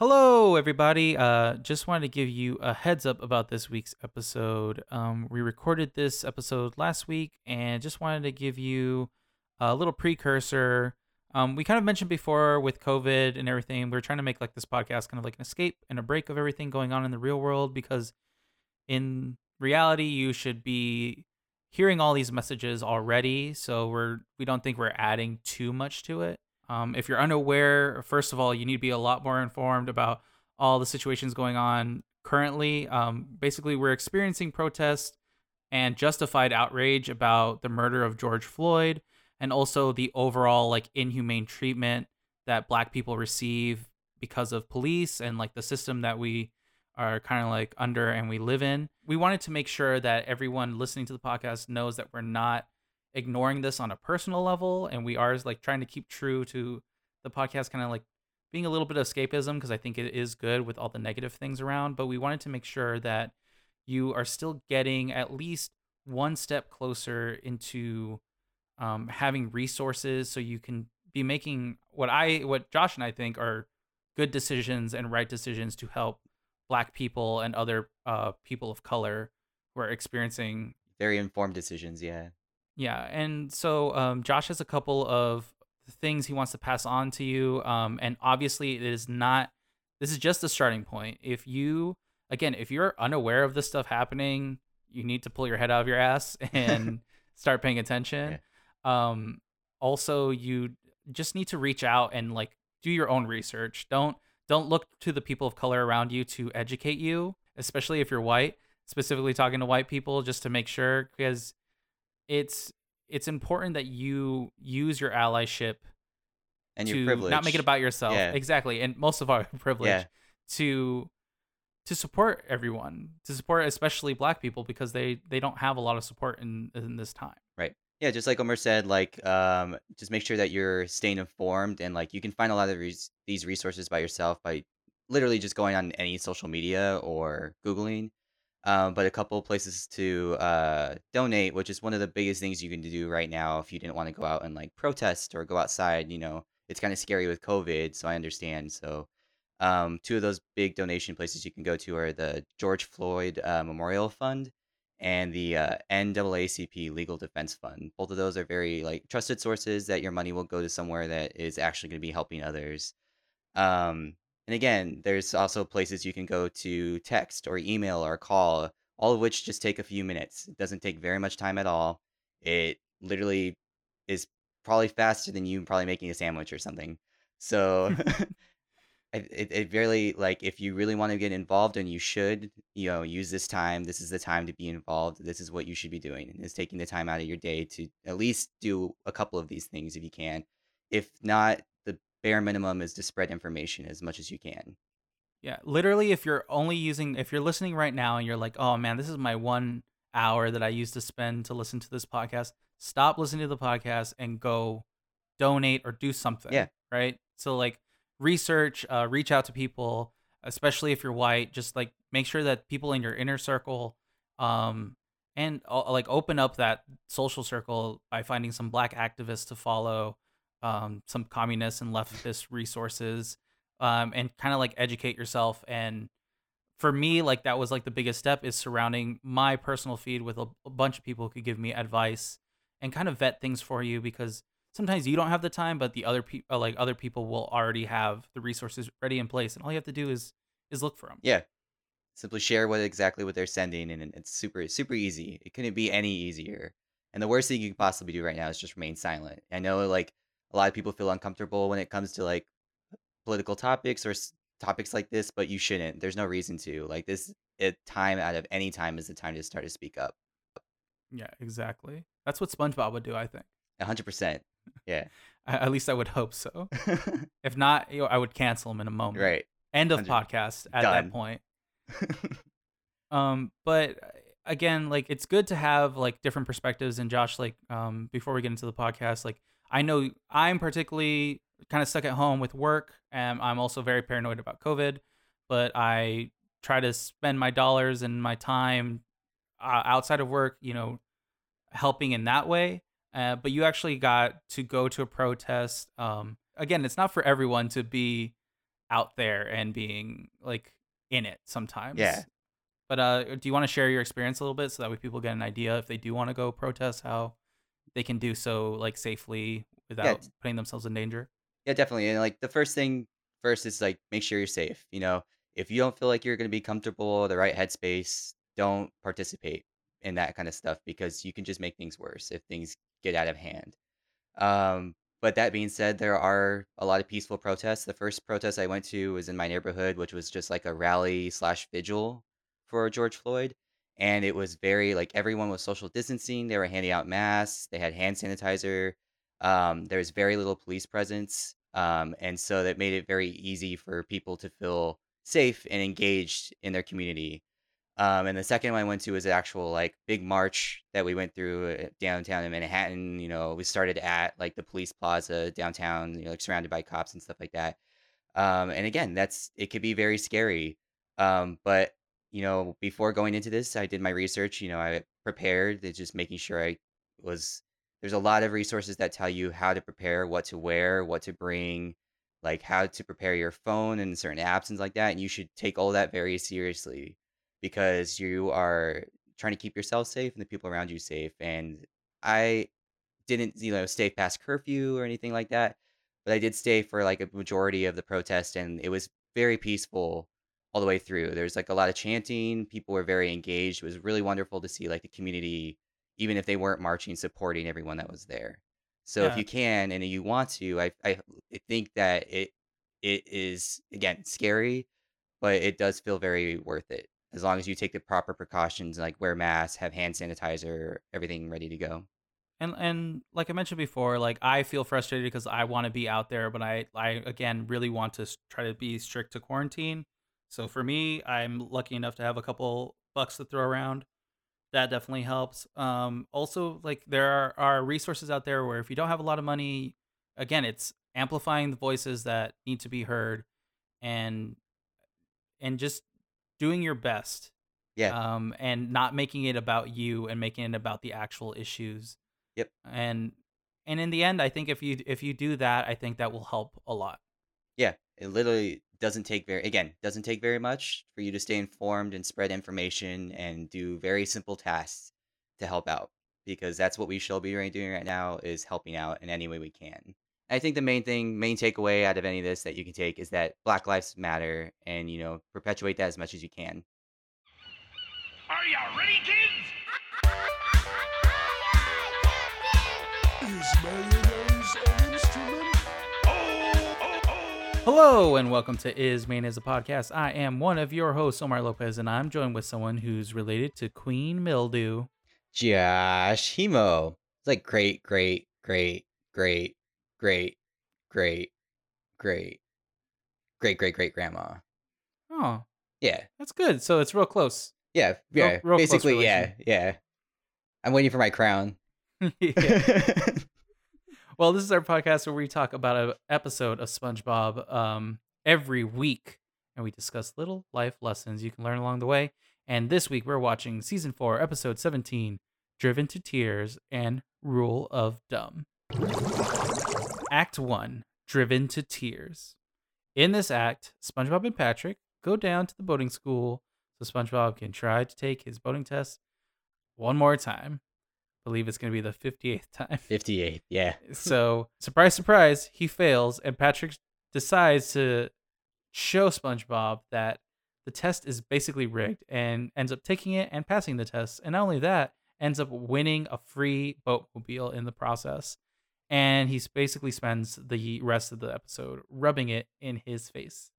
Hello, everybody. Uh, just wanted to give you a heads up about this week's episode. Um, we recorded this episode last week and just wanted to give you a little precursor. Um, we kind of mentioned before with COVID and everything, we are trying to make like this podcast kind of like an escape and a break of everything going on in the real world because in reality, you should be hearing all these messages already. So we're we don't think we're adding too much to it. Um, if you're unaware, first of all, you need to be a lot more informed about all the situations going on currently. Um, basically, we're experiencing protests and justified outrage about the murder of George Floyd and also the overall like inhumane treatment that black people receive because of police and like the system that we are kind of like under and we live in. We wanted to make sure that everyone listening to the podcast knows that we're not ignoring this on a personal level and we are like trying to keep true to the podcast kind of like being a little bit of escapism because I think it is good with all the negative things around, but we wanted to make sure that you are still getting at least one step closer into um, having resources so you can be making what I what Josh and I think are good decisions and right decisions to help black people and other uh, people of color who are experiencing very informed decisions, yeah. Yeah, and so um, Josh has a couple of things he wants to pass on to you, um, and obviously it is not. This is just a starting point. If you, again, if you're unaware of this stuff happening, you need to pull your head out of your ass and start paying attention. Yeah. Um, also, you just need to reach out and like do your own research. Don't don't look to the people of color around you to educate you, especially if you're white. Specifically talking to white people, just to make sure because it's it's important that you use your allyship and to your privilege. not make it about yourself. Yeah. Exactly, and most of our privilege Yeah. to to support everyone, to support especially Black people because they they don't have a lot of support in in this time. Right. Yeah, just like Omer said, like um, just make sure that you're staying informed and like you can find a lot of res- these resources by yourself by literally just going on any social media or googling. Um, but a couple places to uh, donate, which is one of the biggest things you can do right now if you didn't want to go out and like protest or go outside. You know, it's kind of scary with COVID, so I understand. So, um, two of those big donation places you can go to are the George Floyd uh, Memorial Fund and the uh, NAACP Legal Defense Fund. Both of those are very like trusted sources that your money will go to somewhere that is actually going to be helping others. Um, and again, there's also places you can go to text or email or call, all of which just take a few minutes. It doesn't take very much time at all. It literally is probably faster than you probably making a sandwich or something. So it, it, it really like if you really want to get involved and you should, you know, use this time. This is the time to be involved. This is what you should be doing. Is taking the time out of your day to at least do a couple of these things if you can. If not, bare minimum is to spread information as much as you can. Yeah, literally, if you're only using, if you're listening right now and you're like, oh man, this is my one hour that I used to spend to listen to this podcast, stop listening to the podcast and go donate or do something. Yeah. Right. So, like, research, uh, reach out to people, especially if you're white. Just like make sure that people in your inner circle, um, and uh, like open up that social circle by finding some black activists to follow um, some communist and leftist resources um, and kind of like educate yourself and for me like that was like the biggest step is surrounding my personal feed with a, a bunch of people who could give me advice and kind of vet things for you because sometimes you don't have the time but the other people uh, like other people will already have the resources ready in place and all you have to do is is look for them yeah. Simply share what exactly what they're sending and it's super super easy. It couldn't be any easier and the worst thing you can possibly do right now is just remain silent. I know like a lot of people feel uncomfortable when it comes to like political topics or topics like this, but you shouldn't. There's no reason to. Like this, it time out of any time is the time to start to speak up. Yeah, exactly. That's what SpongeBob would do, I think. hundred percent. Yeah. At least I would hope so. if not, you know, I would cancel him in a moment. Right. End of podcast at Done. that point. um, but uh, again, like it's good to have like different perspectives. And Josh, like, um, before we get into the podcast, like I know I'm particularly kind of stuck at home with work, and I'm also very paranoid about COVID. But I try to spend my dollars and my time uh, outside of work, you know, helping in that way. Uh, but you actually got to go to a protest. Um, again, it's not for everyone to be out there and being like in it sometimes. Yeah. But uh, do you want to share your experience a little bit so that way people get an idea if they do want to go protest how they can do so like safely without t- putting themselves in danger? Yeah, definitely. And like the first thing first is like make sure you're safe. You know, if you don't feel like you're going to be comfortable, the right headspace, don't participate in that kind of stuff because you can just make things worse if things get out of hand. Um, but that being said, there are a lot of peaceful protests. The first protest I went to was in my neighborhood, which was just like a rally slash vigil for George Floyd. And it was very like everyone was social distancing. They were handing out masks. They had hand sanitizer. Um, there was very little police presence. Um, and so that made it very easy for people to feel safe and engaged in their community. Um, and the second one I went to was an actual like big march that we went through uh, downtown in Manhattan. You know, we started at like the police plaza downtown, you know, like surrounded by cops and stuff like that. Um, and again, that's it could be very scary. Um, but you know, before going into this, I did my research. You know, I prepared. Just making sure I was. There's a lot of resources that tell you how to prepare, what to wear, what to bring, like how to prepare your phone and certain apps and like that. And you should take all that very seriously because you are trying to keep yourself safe and the people around you safe. And I didn't, you know, stay past curfew or anything like that, but I did stay for like a majority of the protest, and it was very peaceful all the way through. There's like a lot of chanting. People were very engaged. It was really wonderful to see like the community, even if they weren't marching, supporting everyone that was there. So if you can and you want to, I I think that it it is again scary, but it does feel very worth it as long as you take the proper precautions, like wear masks, have hand sanitizer, everything ready to go. And and like I mentioned before, like I feel frustrated because I want to be out there, but I I again really want to try to be strict to quarantine. So for me, I'm lucky enough to have a couple bucks to throw around. That definitely helps. Um, also, like there are, are resources out there where if you don't have a lot of money, again, it's amplifying the voices that need to be heard, and and just doing your best Yeah. um, and not making it about you and making it about the actual issues. Yep. And and in the end, I think if you if you do that, I think that will help a lot. Yeah. It literally doesn't take very again, doesn't take very much for you to stay informed and spread information and do very simple tasks to help out because that's what we should be doing right now is helping out in any way we can. I think the main thing, main takeaway out of any of this that you can take is that Black Lives Matter and, you know, perpetuate that as much as you can. Are you ready, kids? Hello and welcome to Is Mayonnaise a podcast. I am one of your hosts, Omar Lopez, and I'm joined with someone who's related to Queen Mildew. Josh Hemo. It's like great, great, great, great, great, great, great, great, great, great grandma. Oh, Yeah. that's good. So it's real close. Yeah. Yeah. real close Basically, yeah. Yeah. I'm waiting for my crown. Yeah. Well, this is our podcast where we talk about an episode of SpongeBob um, every week, and we discuss little life lessons you can learn along the way. And this week we're watching season four, episode seventeen, "Driven to Tears" and "Rule of Dumb." Act one, "Driven to Tears." In this act, SpongeBob and Patrick go down to the boating school so SpongeBob can try to take his boating test one more time. Believe it's going to be the 58th time. 58. Yeah. So, surprise, surprise, he fails, and Patrick decides to show SpongeBob that the test is basically rigged and ends up taking it and passing the test. And not only that, ends up winning a free boatmobile in the process. And he basically spends the rest of the episode rubbing it in his face.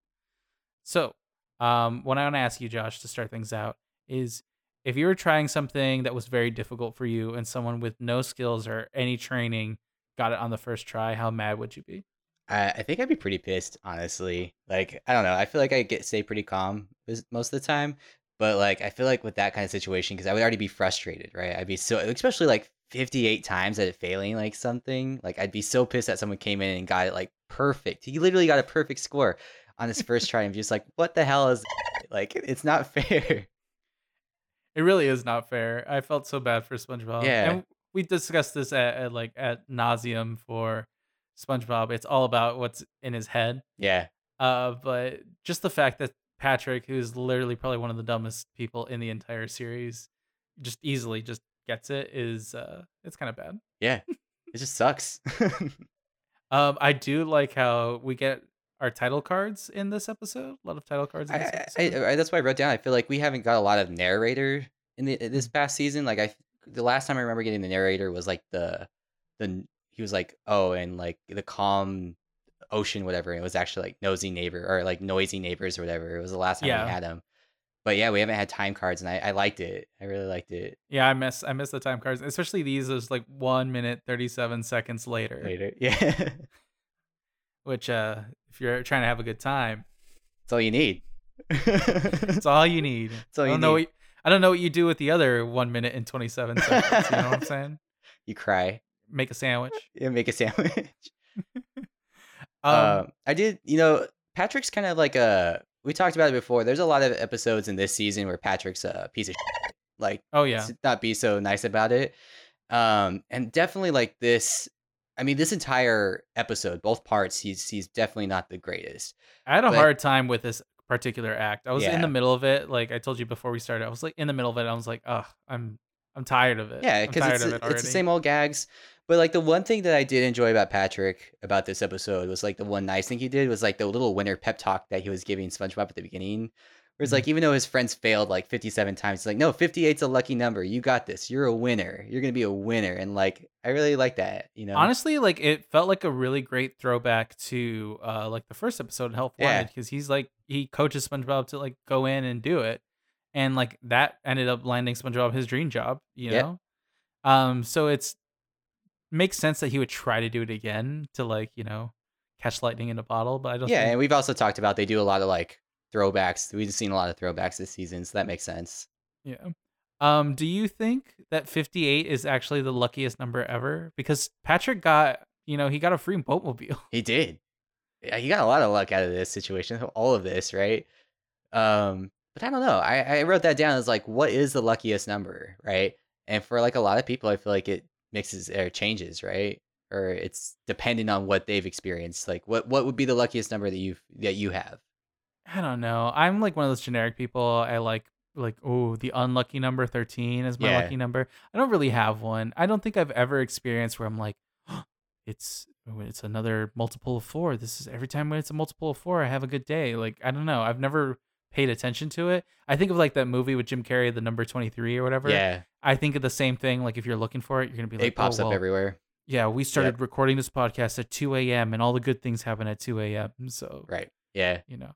So, um, what I want to ask you, Josh, to start things out is if you were trying something that was very difficult for you and someone with no skills or any training got it on the first try, how mad would you be? I, I think I'd be pretty pissed, honestly. Like, I don't know. I feel like I get stay pretty calm most of the time, but like, I feel like with that kind of situation, because I would already be frustrated, right? I'd be so, especially like 58 times at failing like something. Like, I'd be so pissed that someone came in and got it like perfect. He literally got a perfect score on his first try. and just like, what the hell is like? It's not fair. It really is not fair. I felt so bad for SpongeBob. Yeah. And we discussed this at, at like at nauseum for SpongeBob. It's all about what's in his head. Yeah. Uh, but just the fact that Patrick, who's literally probably one of the dumbest people in the entire series, just easily just gets it is uh, it's kind of bad. Yeah, it just sucks. Um, I do like how we get our title cards in this episode. A lot of title cards. In I, this I, episode. I, that's why I wrote down. I feel like we haven't got a lot of narrator in the this mm-hmm. past season. Like I, the last time I remember getting the narrator was like the, the he was like oh and like the calm ocean whatever. And it was actually like nosy neighbor or like noisy neighbors or whatever. It was the last time Yeah. we had him. But yeah, we haven't had time cards, and I, I liked it. I really liked it. yeah, I miss I miss the time cards, especially these. Is like one minute thirty seven seconds later, Later, yeah, which uh, if you're trying to have a good time, that's all you need. it's all you need. all I don't know. What, I don't know what you do with the other one minute and twenty seven seconds. You know what I'm saying? you cry. Make a sandwich. Yeah, make a sandwich. Um, Um, I did, you know, Patrick's kind of like a. We talked about it before. There's a lot of episodes in this season where Patrick's a piece of shit. Like, oh yeah, not be so nice about it. Um, and definitely like this. I mean, this entire episode, both parts, he's he's definitely not the greatest. I had a but- hard time with this particular act. I was in the middle of it. Like I told you before we started, I was like in the middle of it. I was like, oh, I'm I'm tired of it. Yeah, because it's, the- it it's the same old gags. But like the one thing that I did enjoy about Patrick about this episode was like the one nice thing he did was like the little winter pep talk that he was giving SpongeBob at the beginning. It's Mhm. like even though his friends failed like 57 times, he's like, no, 58's a lucky number. You got this. You're a winner. You're gonna be a winner. And like I really like that, you know. Honestly, like it felt like a really great throwback to uh like the first episode, Help Yeah. Wanted, because he's like he coaches SpongeBob to like go in and do it, and like that ended up landing SpongeBob his dream job. You Yeah. know, um, so it's makes sense that he would try to do it again to like you know catch lightning in a bottle, but I don't. yeah, think, and we've also talked about they do a lot of like throwbacks. We've seen a lot of throwbacks this season, so that makes sense. Yeah. Um, do you think that 58 is actually the luckiest number ever? Because Patrick got, you know, he got a free boatmobile. He did. Yeah, he got a lot of luck out of this situation, all of this, right? Um, but I don't know. I, I wrote that down as like, what is the luckiest number, right? And for like a lot of people, I feel like it mixes or changes, right? Or it's depending on what they've experienced. Like, what what would be the luckiest number that you that you have? I don't know. I'm like one of those generic people. I like like oh, the unlucky number 13 is my Yeah. lucky number. I don't really have one. I don't think I've ever experienced where I'm like it's oh, it's another multiple of 4. This is every time when it's a multiple of 4, I have a good day. Like I don't know. I've never paid attention to it. I think of like that movie with Jim Carrey, the number 23 or whatever. Yeah, I think of the same thing. Like if you're looking for it, you're gonna be like, it pops oh, up everywhere. Yeah, we started recording this podcast at 2 a.m. and all the good things happen at 2 a.m. So Right. Yeah. you know,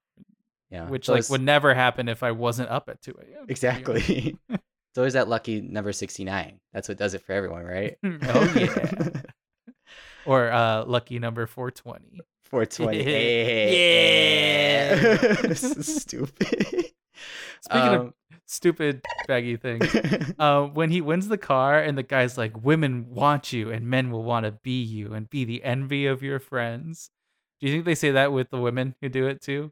Yeah. which So like would never happen if I wasn't up at 2 a.m. exactly. it's always that lucky number sixty nine. That's what does it for everyone, right? oh yeah. or uh, lucky number 420. 420. Yeah. this is stupid. Speaking of Um, stupid baggy thing, uh, when he wins the car and the guy's like, "Women want you and men will want to be you and be the envy of your friends." Do you think they say that with the women who do it too?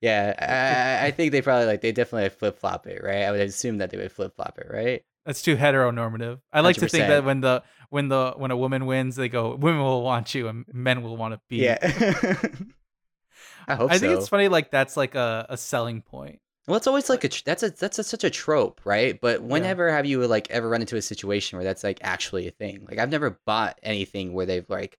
Yeah, I, I- think they probably like they definitely flip flop it, right? I would assume that they would flip flop it, right? That's too heteronormative. I like to think that when the when the when a woman wins, they go, "Women will want you and men will want to be." Yeah. I hope I think so. it's funny. Like that's like a, a selling point. Well, it's always like a that's a that's a, such a trope, right? But whenever have you like ever run into a situation where that's like actually a thing? Like I've never bought anything where they've like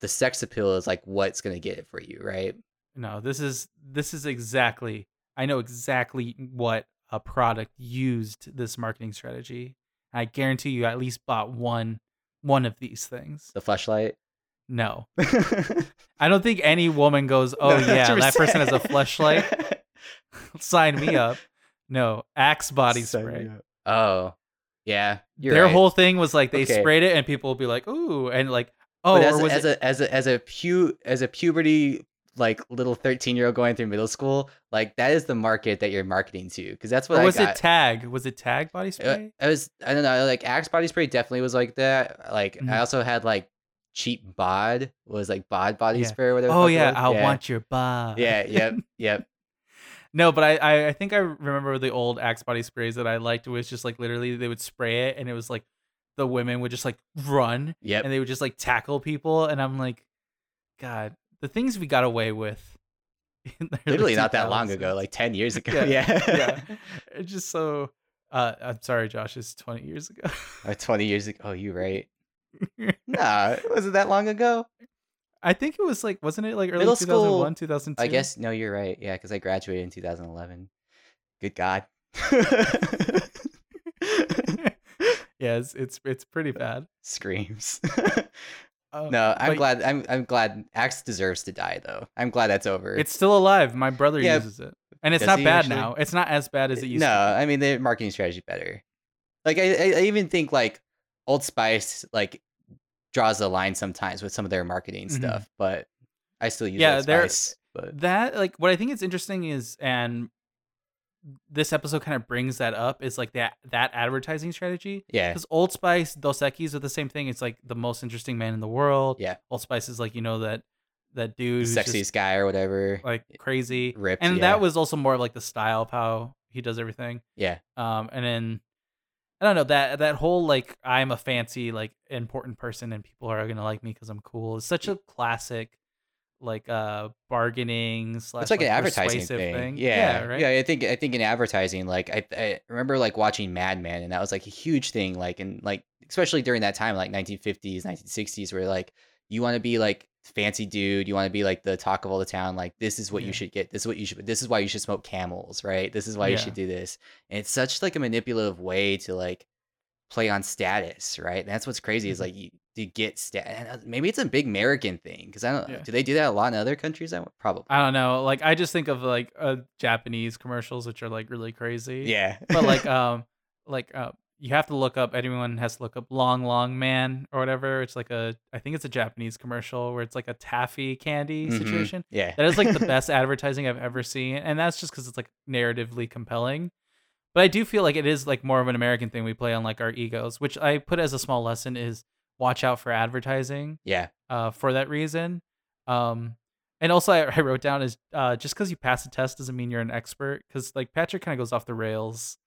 the sex appeal is like what's gonna get it for you, right? No, this is this is exactly. I know exactly what a product used this marketing strategy. I guarantee you, at least bought one one of these things. The flashlight. No, I don't think any woman goes, "Oh yeah, that person has a flashlight." Sign me up." No, Axe body spray. Oh, yeah. You're Their right. whole thing was like they Okay. sprayed it, and people will be like, "Ooh," and like, "Oh," but as, or a, was as it? a as a as a pu as a puberty like little 13 year old going through middle school like that is the market that you're marketing to because that's what or I was it Tag? Was it Tag body spray? I was I don't know like Axe body spray definitely was like that. Like Mhm. I also had like cheap bod was like bod body Yeah. spray or whatever. Oh yeah. I yeah. want your bod. Yeah, yep, yep. No, but I, I I think I remember the old Axe body sprays that I liked was just like literally they would spray it and it was like the women would just like run yeah and they would just like tackle people and I'm like, God, the things we got away with in the early Literally not that long ago, like 10 years ago. Yeah, Yeah. yeah. It's just so. Uh, I'm sorry, Josh. It's 20 years ago. Or 20 years ago. Oh, you right. Nah, was it that long ago? I think it was like, wasn't it like early Middle 2001, school, 2002? I guess, no, you're right. Yeah, because I graduated in 2011. Good God. yeah, it's, it's it's pretty bad. Screams. Uh, no, I'm but glad. I'm I'm glad Axe deserves to die though. I'm glad that's over. It's still alive. My brother Yeah, uses it, and it's not bad actually? now. It's not as bad as it used no, to. No, I mean the marketing strategy better. Like I, I, even think like Old Spice like draws the line sometimes with some of their marketing Mhm. stuff, but I still use Yeah, Old Spice. But That like what I think is interesting is, and this episode kind of brings that up is like that that advertising strategy. yeah, Because Old Spice, Dos Equis are the same thing. It's like the most interesting man in the world. Yeah. Old Spice is like you know that that dude sexiest guy or whatever. like crazy. ripped, and yeah. that was also more of like the style of how he does everything. yeah, Um, and then I don't know that that whole like I'm a fancy like important person and people are gonna like me because I'm cool. It's such a classic like uh bargaining slash it's like, an advertising persuasive thing. Yeah, right. yeah. I think I think in advertising, like I, I remember like watching Mad Men, and that was like a huge thing. Like and like especially during that time, like 1950s, 1960s, where like you want to be like fancy dude, you want to be like the talk of all the town. Like this is what Yeah. you should get. This is what you should. This is why you should smoke camels, right? This is why you should do this. And it's such like a manipulative way to like play on status, right? And that's what's crazy is Mhm. like you to get stat. Maybe it's a big American thing because I don't. Yeah. Do they do that a lot in other countries? I probably. I don't know. Like I just think of like uh Japanese commercials which are like really crazy. Yeah. But like um like uh you have to look up anyone has to look up long long man or whatever. It's like a I think it's a Japanese commercial where it's like a taffy candy Mhm. situation. Yeah. That is like the best advertising I've ever seen, and that's just because it's like narratively compelling. But I do feel like it is like more of an American thing we play on like our egos, which I put as a small lesson is watch out for advertising Yeah. uh, for that reason. Um, and also I, I wrote down is uh, just because you pass a test doesn't mean you're an expert. Because like Patrick kind of goes off the rails,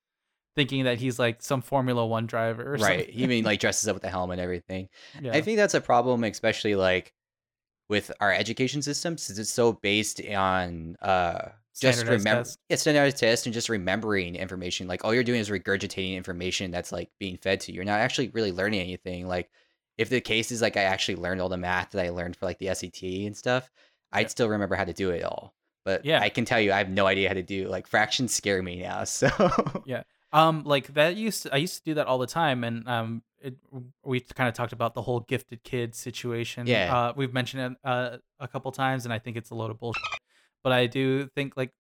thinking that he's like some Formula One driver, or Right. Something. He even like dresses up with the helmet and everything. yeah. I think that's a problem, especially like with our education system, since it's so based on uh just remember yeah, standardized test and just remembering information. Like all you're doing is regurgitating information that's like being fed to you. You're not actually really learning anything. Like if the case is like I actually learned all the math that I learned for like the SAT and stuff, I'd still remember how to do it all. But Yeah. I can tell you I have no idea how to do like fractions scare me now. So yeah, Um, like that used to, I used to do that all the time, and um, it, we kind of talked about the whole gifted kid situation. Yeah. Uh, we've mentioned it uh, a couple times, and I think it's a load of bullshit. But I do think like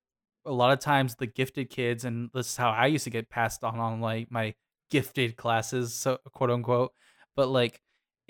a lot of times the gifted kids, and this is how I used to get passed on on like my gifted classes, so quote unquote. But like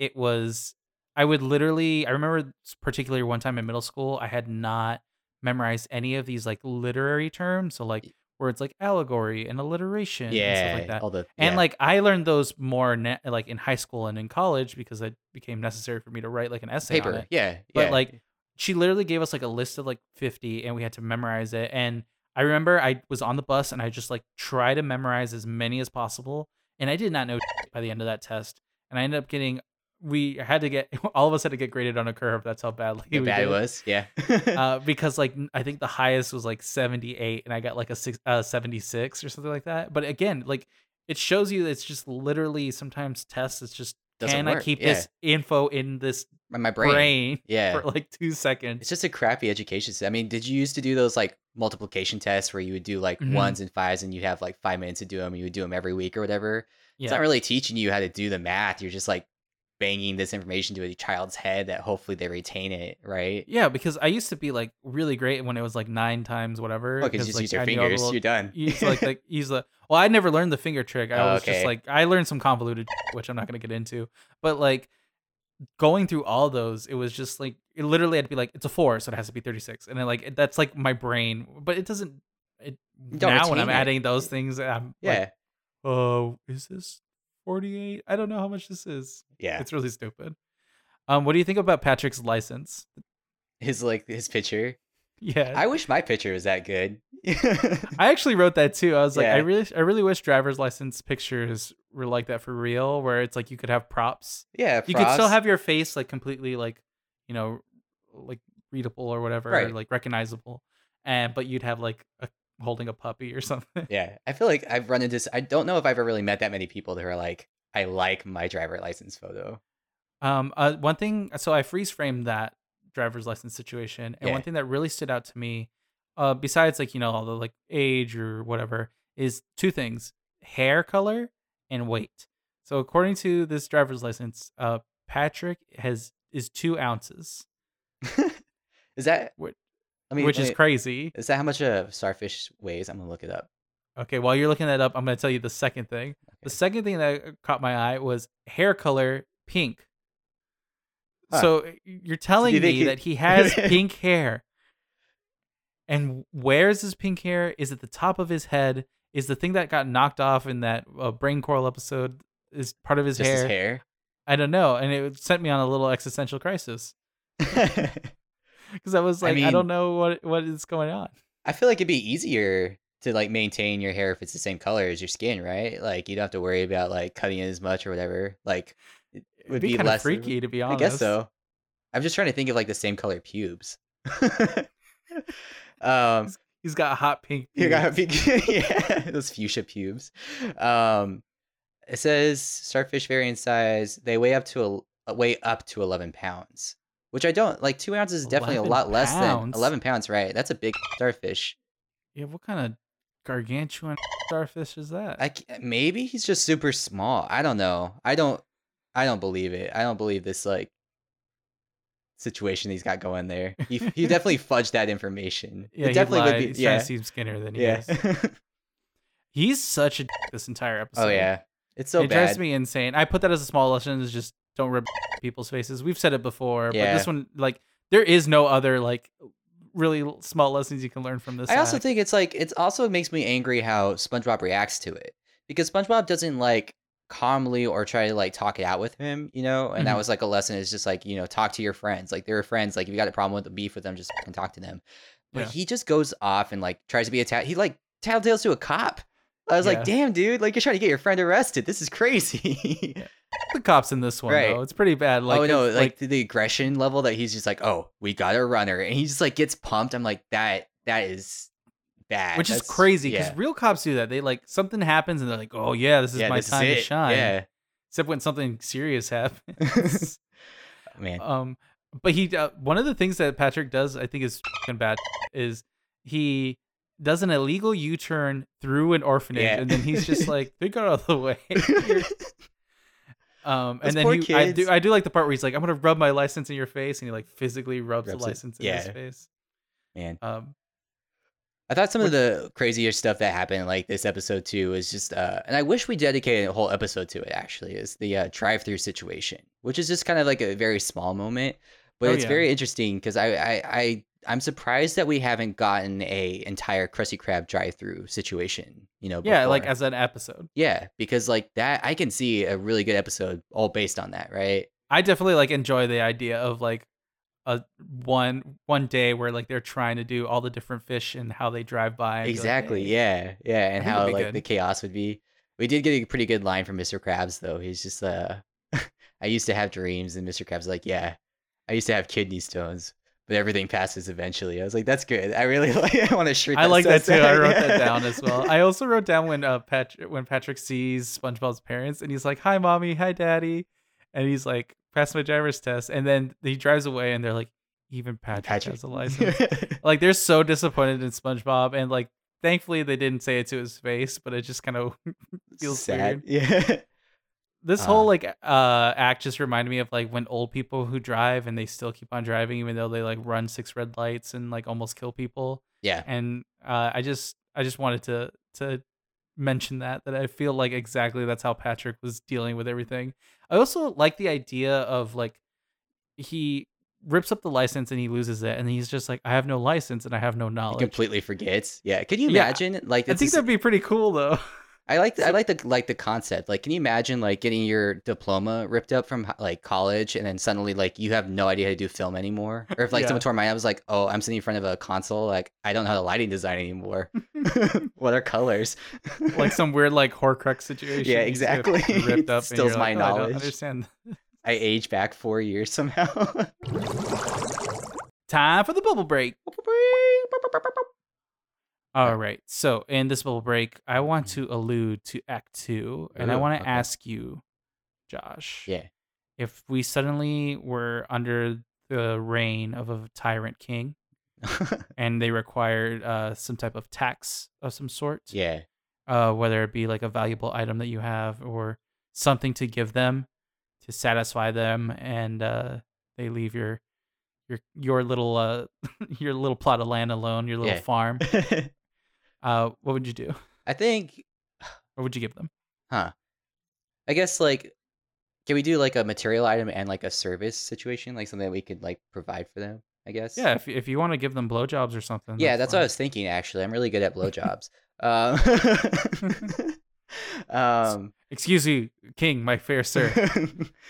it was, I would literally, I remember particularly one time in middle school, I had not memorized any of these like literary terms. So like words like allegory and alliteration and yeah, stuff like that. all the And like I learned those more like in high school and in college because it became necessary for me to write like an essay on paper. it. Yeah, But yeah. like she literally gave us like a list of like 50 and we had to memorize it and I remember I was on the bus and I just like try to memorize as many as possible and I did not know by the end of that test and I ended up getting we had to get all of us had to get graded on a curve that's how badly how bad it was. Yeah. uh, because like I think the highest was like 78 and I got like a six, uh, 76 or something like that. But again, like it shows you that it's just literally sometimes tests. It's just Doesn't can I keep yeah. this info in this my, brain. brain, Yeah. for like two seconds? It's just a crappy education system. I mean, did you used to do those like multiplication tests where you would do like Mhm. ones and fives and you'd have like five minutes to do them and you would do them every week or whatever? yeah, It's not really teaching you how to do the math. You're just like banging this information to a child's head that hopefully they retain it, right? yeah. Because I used to be like really great when it was like nine times whatever. Oh, because you just like, use your I fingers. little- You're done. use like like use the well i never learned the finger trick i Oh, was just like i learned some convoluted which i'm not going to get into but like going through all those it was just like it literally had to be like it's a four so it has to be 36 and then like it- that's like my brain but it doesn't it now when i'm it. adding those things i'm yeah. like oh is this 48 i don't know how much this is yeah. it's really stupid um what do you think about patrick's license His like his picture. yeah I wish my picture was that good. I actually wrote that too. I was like, I really, I really wish driver's license pictures were like that for real, where it's like you could have props. yeah. You could still have your face like completely like, you know, like readable or whatever, Right. like recognizable. and but you'd have like a, holding a puppy or something. Yeah, I feel like I've run into. I don't know if I've ever really met that many people that are like, I like my driver license photo. Um, uh, one thing, so I freeze framed that driver's license situation, and Yeah. one thing that really stood out to me, uh, besides like you know all the like age or whatever, is two things: hair color and weight. So according to this driver's license, uh, Patrick has is two ounces, is that? Which- I mean, which let is crazy. Is that how much a starfish weighs? I'm gonna look it up. Okay, while you're looking that up, I'm gonna tell you the second thing. The second thing that uh, caught my eye was hair color pink. Huh. So uh, you're telling you me he- that he has pink hair. And where's his pink hair? Is it the top of his head? Is the thing that got knocked off in that uh, brain coral episode is part of his Just hair? his hair. I don't know, and it sent me on a little existential crisis because I was like, I, mean- don't know what what is going on. I feel like it'd be easier to like maintain your hair if it's the same color as your skin, right? Like you don't have to worry about like cutting it as much or whatever. Like it It'd be, be, less freaky, to be honest. I guess so. I'm just trying to think of like the same color pubes. um, He's got hot pink. you got pink, yeah, those fuchsia pubes. Um, it says starfish vary in size. They weigh up to a weigh up to 11 pounds, which I don't like. Two ounces is definitely a 11 lot less than 11 pounds, right? That's a big starfish. Yeah, what kind of gargantuan starfish is that? I maybe he's just super small. I don't know. I don't. I don't believe it. I don't believe this like situation he's got going there. He he definitely fudged that information. yeah, it definitely he would be. Yeah, to seem skinnier than he yeah. is. He's such a this entire oh, episode. oh yeah, it's so it bad. drives me insane. I put that as a small lesson: is just don't rub people's faces. We've said it before, but Yeah. this one, like, there is no other like really small lessons you can learn from this. I also act. think it's like it's also makes me angry how SpongeBob reacts to it because SpongeBob doesn't like calmly or try to like talk it out with him, you know. And that Mhm. was like a lesson is just like you know talk to your friends. Like they're friends. Like if you got a problem with the beef with them, just fucking talk to them. But Yeah. he just goes off and like tries to be a tat. He like tattletales to a cop. I was Yeah. like, damn, dude, like you're trying to get your friend arrested. This is crazy. The cops in this one Right. though. It's pretty bad. Like, oh no, it's, like, the, aggression level that he's just like, oh, we got a runner, and he just like gets pumped. I'm like, that that is bad. which is crazy because yeah. real cops do that. They like something happens and they're like, "Oh yeah, this is yeah, my this time is to shine." Yeah, Except when something serious happens. man. um, but he uh, one of the things that Patrick does, I think, is bad. Is he does an illegal U-turn through an orphanage, Yeah. and then he's just like, "They got out of the way." Um, and then he, I do. I do like the part where he's like, "I'm gonna rub my license in your face," and he like physically rubs, Rubs the it. license in his Yeah. face. man. Um, I thought some of the crazier stuff that happened, like this episode too, is just, uh, and I wish we dedicated a whole episode to it. Actually, is the uh, drive-through situation, which is just kind of like a very small moment, but Oh, it's yeah. very interesting because I, I, I, I'm surprised that we haven't gotten a entire Krusty Krab drive-through situation. You know, yeah, like as an episode. yeah, because like that, I can see a really good episode all based on that, right? I definitely like enjoy the idea of like a one one day where like they're trying to do all the different fish and how they drive by. and be like, Exactly. "Hey." Yeah. Yeah. And how like good. the chaos would be. We did get a pretty good line from Mr. Krabs though. He's just uh I used to have dreams and Mr. Krabs is like, Yeah, I used to have kidney stones, but everything passes eventually. I was like, That's good. I really like I want to shirt I like that too. I wrote that down as well. I also wrote down when uh Patrick when Patrick sees SpongeBob's parents and he's like, "Hi, mommy. Hi, daddy," and he's like, "Pass my driver's test," and then he drives away and they're like, "Even Patrick, Patrick has a license." like they're so disappointed in SpongeBob and like. Thankfully, they didn't say it to his face, but it just kind of feels sad. weird. Yeah. This Uh, whole like uh act just reminded me of like when old people who drive and they still keep on driving even though they like run six red lights and like almost kill people Yeah. and uh i just i just wanted to to mention that that i feel like exactly that's how patrick was dealing with everything i also like the idea of like he rips up the license and he loses it and he's just like i have no license and i have no He knowledge completely forgets. Yeah. Can you Yeah. imagine like i think this- that'd be pretty cool though I like the, I like the like the concept. Like, can you imagine like getting your diploma ripped up from like college, and then suddenly like you have no idea how to do film anymore? Or if like Yeah. someone tore my, I was like, oh, I'm sitting in front of a console, like I don't know how to lighting design anymore. what are colors? like some weird like horcrux situation Yeah, you just get exactly. ripped up and my like, "Oh, I don't knowledge." understand I age back four years somehow. Time for the bubble break. All right. So in this bubble break, I want to allude to Act Two, and I want to okay. ask you, Josh, Yeah. if we suddenly were under the reign of a tyrant king, and they required uh, some type of tax of some sort, yeah. uh, whether it be like a valuable item that you have or something to give them to satisfy them, and uh, they leave your your your little uh your little plot of land alone, your little Yeah. farm. Uh, what would you do? I think What would you give them? Huh. I guess like can we do like a material item and like a service situation, like something that we could like provide for them? I guess. Yeah, if if you want to give them blowjobs or something. Yeah, that's what I was thinking. Actually, I'm really good at blowjobs. um, um, Excuse me, King, my fair sir.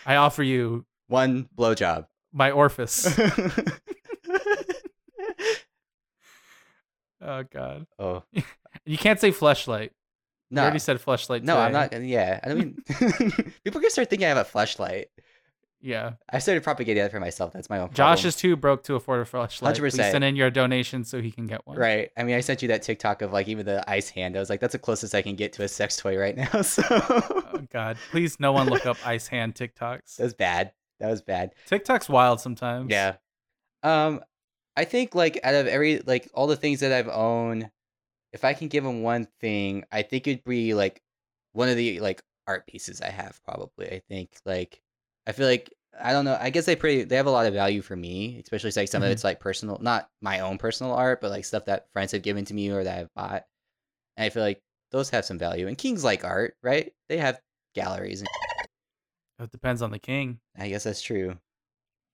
I offer you one blowjob. my orifice. Oh God, oh you can't say fleshlight. No. You already said fleshlight. no, I'm not. gonna- Yeah, I mean people can start thinking I have a flashlight. Yeah, I started propagating that for myself. That's my own. Josh is too broke to afford a fleshlight. Please 100%. send in your donation so he can get one. Right. I mean, I sent you that TikTok of like even the ice hand. I was like, that's the closest I can get to a sex toy right now. So Oh God, please, no one look up ice hand TikToks. that was bad. That was bad. TikTok's wild sometimes. Yeah. Um, I think like out of every like all the things that I've owned, if I can give them one thing, I think it'd be like one of the like art pieces I have. Probably. I think like I feel like I don't know. I guess they pretty they have a lot of value for me, especially like some Mhm. of it's like personal, not my own personal art, but like stuff that friends have given to me or that I've bought. And I feel like those have some value. And kings like art, right? They have galleries. And It depends on the king. I guess that's true.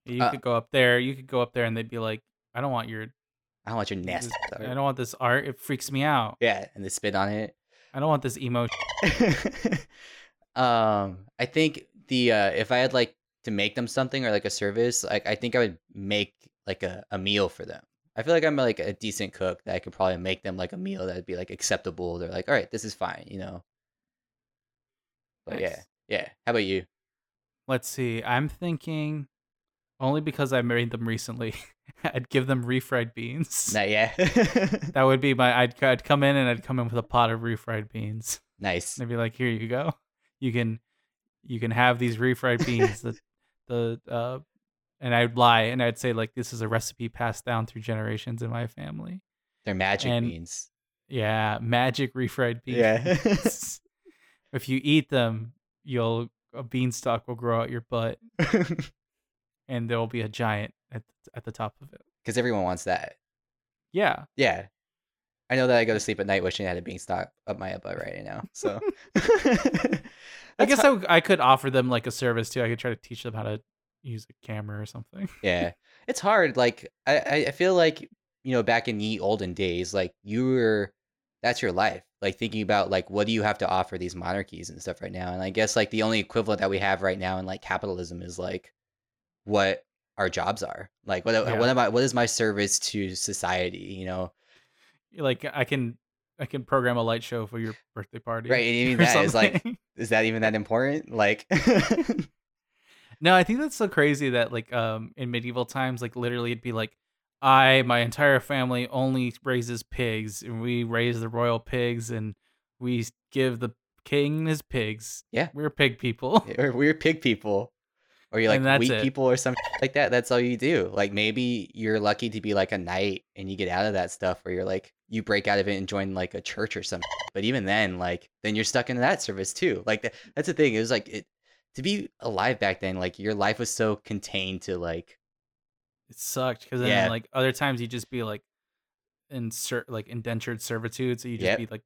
You Uh, could go up there. You could go up there, and they'd be like, "I don't want your I don't want your nasty. this- I don't want this art. It freaks me out. Yeah, and they spit on it. I don't want this emo." um, I think the uh, if I had like to make them something or like a service, like I think I would make like a, a meal for them. I feel like I'm like a decent cook that I could probably make them like a meal that'd be like acceptable. They're like, all right, this is fine, you know. But yeah, yeah. How about you? Let's see. I'm thinking only because I married them recently. I'd give them refried beans. Not yeah. That would be my. I'd I'd come in and I'd come in with a pot of refried beans. nice. And I'd be like, "Here you go. You can, you can have these refried beans." the, the uh, and I'd lie and I'd say like, "This is a recipe passed down through generations in my family." They're magic and- beans. Yeah, magic refried beans. Yeah. if you eat them, you'll a beanstalk will grow out your butt, and there will be a giant at at the top of it. Because everyone wants that. Yeah, Yeah. I know that I go to sleep at night wishing I had a beanstalk up my butt right now. So I guess I I could offer them like a service too. I could try to teach them how to use a camera or something. yeah. It's hard. Like I, I I feel like, you know, back in the olden days, like you were that's your life. Like thinking about like what do you have to offer these monarchies and stuff right now. And I guess like the only equivalent that we have right now in like capitalism is like what our jobs are. Like what Yeah. what am I what is my service to society, you know? Like I can I can program a light show for your birthday party. Right. And even that is like is that even that important? Like No, I think that's so crazy that like um in medieval times, like literally it'd be like I, my entire family only raises pigs and we raise the royal pigs and we give the king his pigs. Yeah. We're pig people. we're pig people or you're like weak it. people or something like that that's all you do like maybe you're lucky to be like a knight and you get out of that stuff where you're like you break out of it and join like a church or something but even then like then you're stuck into that service too like that, that's the thing it was like it to be alive back then like your life was so contained to like It sucked because then Yeah. like other times you'd just be like insert like indentured servitude, so you just Yep. be like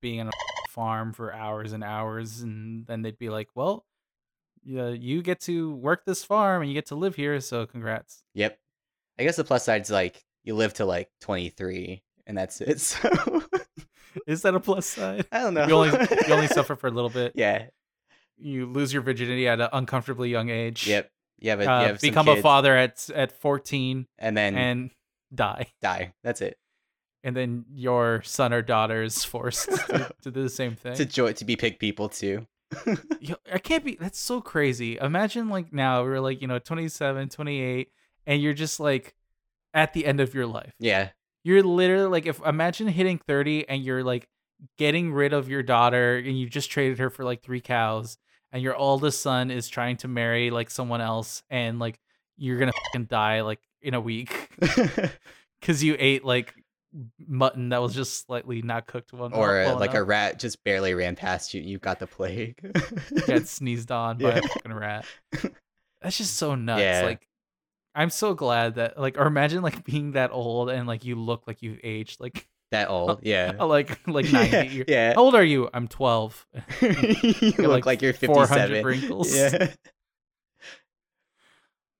being on a farm for hours and hours, and then they'd be like, "Well, yeah, you get to work this farm and you get to live here, so congrats." yep i guess the plus side is like you live to like 23 and that's it so Is that a plus side? i don't know You only you only suffer for a little bit. yeah You lose your virginity at an uncomfortably young age. yep yeah but Uh, you become a father at at fourteen and then and die, die that's it and then your son or daughter is forced to, to do the same thing. to joy to be pig people too Yo, I can't be. That's so crazy. Imagine like now we're like you know 27, 28, and you're just like at the end of your life. yeah you're literally like if imagine hitting 30 and you're like getting rid of your daughter and you just traded her for like three cows and your oldest son is trying to marry like someone else and like you're gonna fucking die like in a week because you ate like mutton that was just slightly not cooked well or uh, well like a rat just barely ran past you and you got the plague. got sneezed on by Yeah. a fucking rat. That's just so nuts. Yeah. Like, I'm so glad that like, or imagine like being that old and like you look like you've aged like that old, yeah. like like 90. yeah. Yeah. How old are you? I'm 12. you look like, like, you're 400 57. wrinkles. Yeah.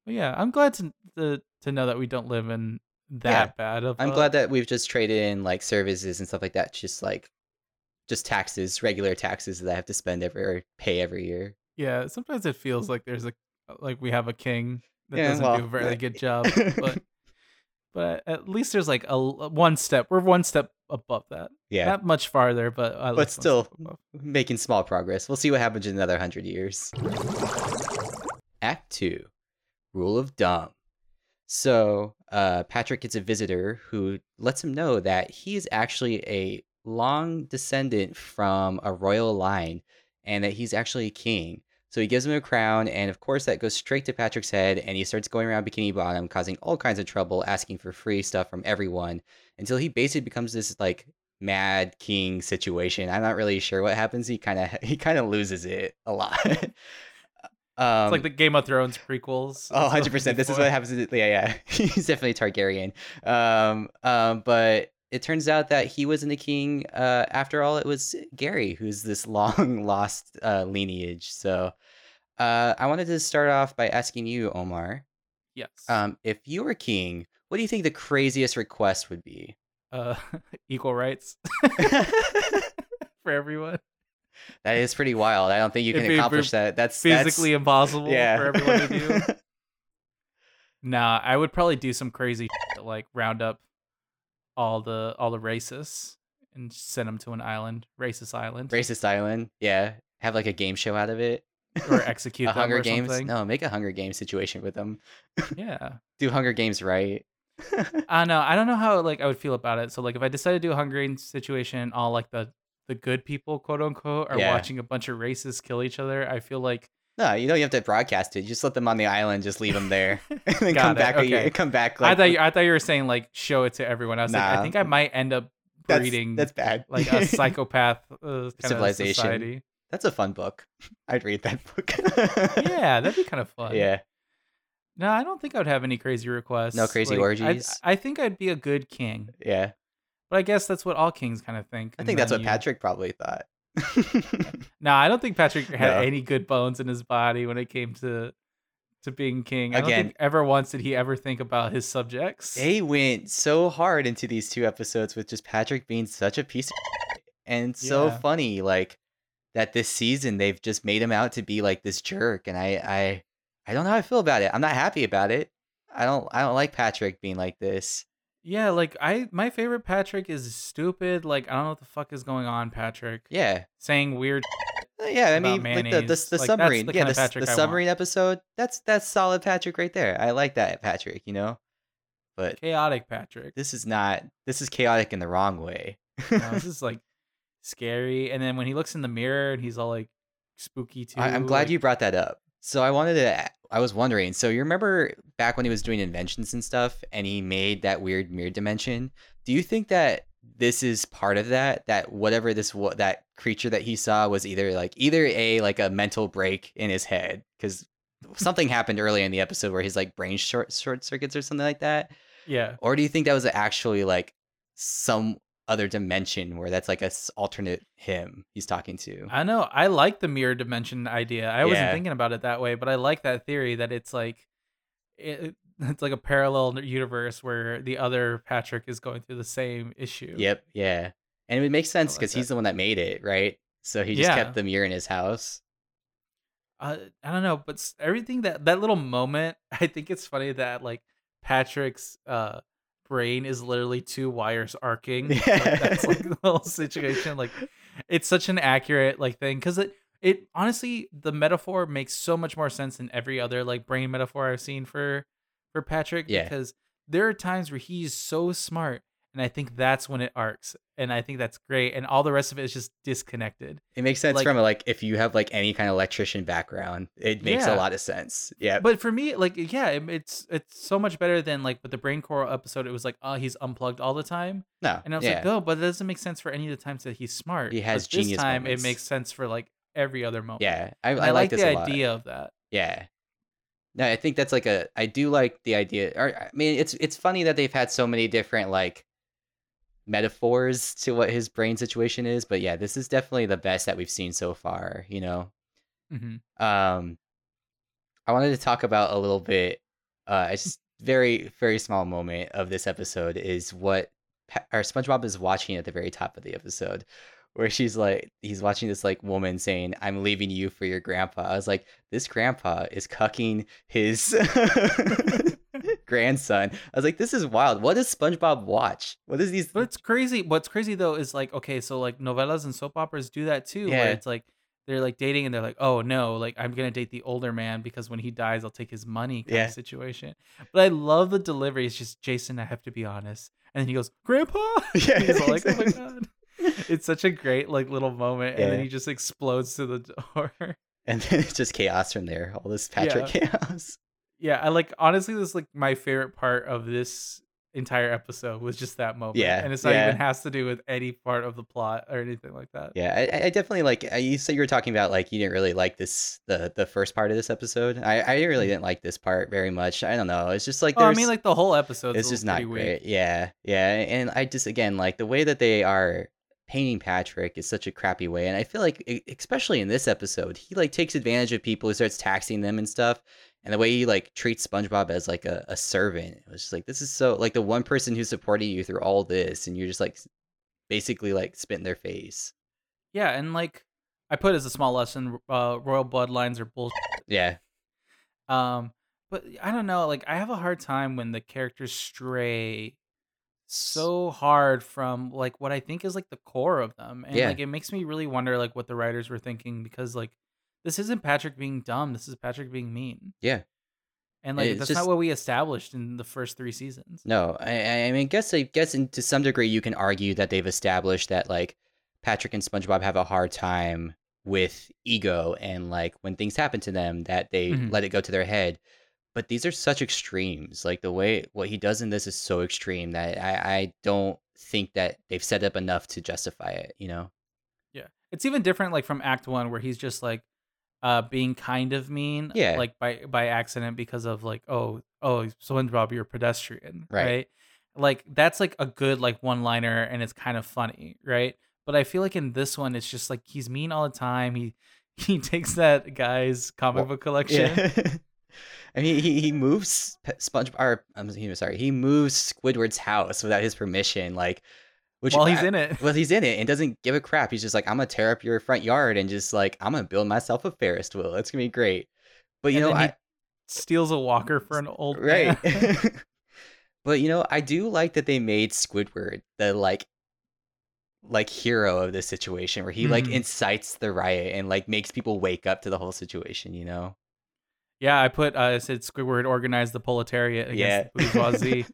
But yeah, I'm glad to to, to know that we don't live in that bad of. I'm a- glad that we've just traded in like services and stuff like that. Just like, just taxes, regular taxes that I have to spend every or pay every year. Yeah, sometimes it feels like there's a like we have a king that Yeah, doesn't well, do a very uh, good job, but but at least there's like a one step. We're one step above that. Yeah, Not much farther, but at but still making small progress. We'll see what happens in another hundred years. Act two, rule of dumb. So uh, Patrick gets a visitor who lets him know that he is actually a long descendant from a royal line, and that he's actually a king. So he gives him a crown, and of course that goes straight to Patrick's head, and he starts going around Bikini Bottom, causing all kinds of trouble, asking for free stuff from everyone, until he basically becomes this like mad king situation. I'm not really sure what happens. He kind of he kind of loses it a lot. um, It's like the Game of Thrones prequels. Oh, 100%. This is what happens. To, yeah, yeah. He's definitely Targaryen. Um, um, but it turns out that he wasn't a king. Uh, after all, it was Gary, who's this long lost uh, lineage. So uh, I wanted to start off by asking you, Omar, Yes. um, if you were king, what do you think the craziest request would be? uh, equal rights for everyone. That is pretty wild. I don't think you can accomplish that. That's that's- Physically impossible yeah. for everyone to do. Nah, I would probably do some crazy shit, like round up all the all the racists and send them to an island, racist island, Racist Island. Yeah. Have like a game show out of it. or execute a them Hunger or Games. something. No, make a Hunger Games situation with them. Yeah, Do Hunger Games right. I don't know. I don't know how like I would feel about it. So like if I decided to do a Hunger Games situation, all like the the good people, quote unquote, are Yeah. watching a bunch of racists kill each other. I feel like No, you don't have to broadcast it. You just let them on the island, just leave them there, and then come it, back. Okay. come back. I thought you, I thought you were saying like show it to everyone. I was like, Nah. I think I might end up that's, breeding That's bad. like a psychopath uh, kind Civilization. That's a fun book. I'd read that book. Yeah, that'd be kind of fun. Yeah. No, I don't think I would have any crazy requests. No crazy Like, orgies? I think I'd be a good king, Yeah. But I guess that's what all kings kind of think. I think that's what you- Patrick probably thought. No, I don't think Patrick had No. any good bones in his body when it came to to being king. I don't Again- think ever once did he ever think about his subjects. they went so hard into these two episodes with just Patrick being such a piece of and so Yeah. funny like that this season they've just made him out to be like this jerk and I I I don't know how I feel about it. I'm not happy about it. I don't I don't like Patrick being like this. Yeah, like I my favorite Patrick is stupid. Like I don't know what the fuck is going on, Patrick. Yeah. Saying weird. Uh, Yeah, I mean like the the, the Like, submarine. the yeah, the, the submarine episode. That's that's solid Patrick right there. I like that Patrick, you know? But chaotic Patrick. this is not this is chaotic in the wrong way. No, this is like scary. And then when he looks in the mirror and he's all like spooky too. I, I'm glad like- you brought that up. So I wanted to. I was wondering. So you remember back when he was doing inventions and stuff, and he made that weird mirror dimension. Do you think that this is part of that? That whatever this wa- that creature that he saw was either like either a like a mental break in his head because something happened early in the episode where his like brain short short circuits or something like that, Yeah. or do you think that was actually like some other dimension where that's like a alternate him he's talking to? I know. I like the mirror dimension idea. I wasn't thinking about it that way, but I like that theory that it's like it, it's like a parallel universe where the other Patrick is going through the same issue. Yep, yeah. And it would make sense like because he's the one that made it, right? So he just Yeah. kept the mirror in his house. Uh, I don't know, but everything that that little moment, I think it's funny that like Patrick's uh brain is literally two wires arcing. Like, that's like the whole situation. Like it's such an accurate like thing because it it honestly the metaphor makes so much more sense than every other like brain metaphor I've seen for for Patrick Yeah. because there are times where he's so smart and I think that's when it arcs, and I think that's great, and all the rest of it is just disconnected. It makes sense Like- from like if you have like any kind of electrician background, it makes Yeah. a lot of sense. Yeah. But for me, like, yeah, it, it's it's so much better than like with the Brain Coral episode. It was like, oh, he's unplugged all the time, no. and I was yeah. like, no, but it doesn't make sense for any of the times that he's smart. He has But this genius time, moments. it makes sense for like every other moment. yeah. I, I, I, like like this the a lot. idea of that. Yeah. No, I think that's like a I do like the idea or I mean it's it's funny that they've had so many different like metaphors to what his brain situation is, but yeah, this is definitely the best that we've seen so far, you know. hmm Um I wanted to talk about a little bit uh it's just very very small moment of this episode is what Pa- or SpongeBob is watching at the very top of the episode where she's like he's watching this like woman saying I'm leaving you for your grandpa. I was like this grandpa is cucking his grandson. I was like this is wild. What does SpongeBob watch? What is these But it's crazy. What's crazy though is like, okay, so like novellas and soap operas do that too. Yeah. Where it's like they're like dating and they're like, oh no, like I'm gonna date the older man because when he dies, I'll take his money kind Yeah. of situation. But I love the delivery. It's just Jason. I have to be honest. And then he goes, Grandpa. Yeah, He's like, oh my god. It's such a great like little moment, and then he just explodes to the door. and then it's just chaos from there. All this Patrick chaos. Yeah, I like honestly, this is like my favorite part of this entire episode was just that moment. Yeah, and it's not yeah. even has to do with any part of the plot or anything like that. Yeah, I, I- definitely like. I- You said you were talking about like you didn't really like this the the first part of this episode. I I really mm-hmm. didn't like this part very much. I don't know. It's just like Oh, I mean, like the whole episode. it's just not great. Yeah, yeah, and I just again like the way that they are painting Patrick is such a crappy way, and I feel like especially in this episode, he like takes advantage of people, he starts taxing them and stuff, and the way he like treats SpongeBob as like a, a servant, it was just like this is so like the one person who's supporting you through all this, and you're just like basically like spit in their face. Yeah, and like I put as a small lesson, uh, royal bloodlines are bullshit. Yeah, Um, but I don't know. Like I have a hard time when the characters stray so hard from like what I think is like the core of them, and Yeah. like it makes me really wonder like what the writers were thinking because like this isn't Patrick being dumb. This is Patrick being mean. Yeah. And like It's that's just- not what we established in the first three seasons. No, I, I mean, guess I guess in, to some degree you can argue that they've established that like Patrick and SpongeBob have a hard time with ego and like when things happen to them that they Mhm. let it go to their head. But these are such extremes. Like the way what he does in this is so extreme that I, I don't think that they've set up enough to justify it. You know? Yeah. It's even different like from Act 1 where he's just like uh being kind of mean Yeah. like by by accident because of like oh oh SpongeBob you're a pedestrian, Right. right? Like that's like a good like one-liner and it's kind of funny, right? But I feel like in this one it's just like he's mean all the time. He he takes that guy's comic Well, book collection. Yeah. I mean, he, he moves SpongeBob. Or, I'm sorry, he moves Squidward's house without his permission. Like, which while he's I- in it. Well, he's in it and doesn't give a crap. He's just like, I'm gonna tear up your front yard and just like, I'm gonna build myself a Ferris wheel. It's gonna be great. But you And know, I steals a walker for an old right. but you know, I do like that they made Squidward the like, like hero of this situation, where he like Mhm. incites the riot and like makes people wake up to the whole situation. You know? yeah, I put uh, I said Squidward organized the proletariat against yeah. the bourgeoisie,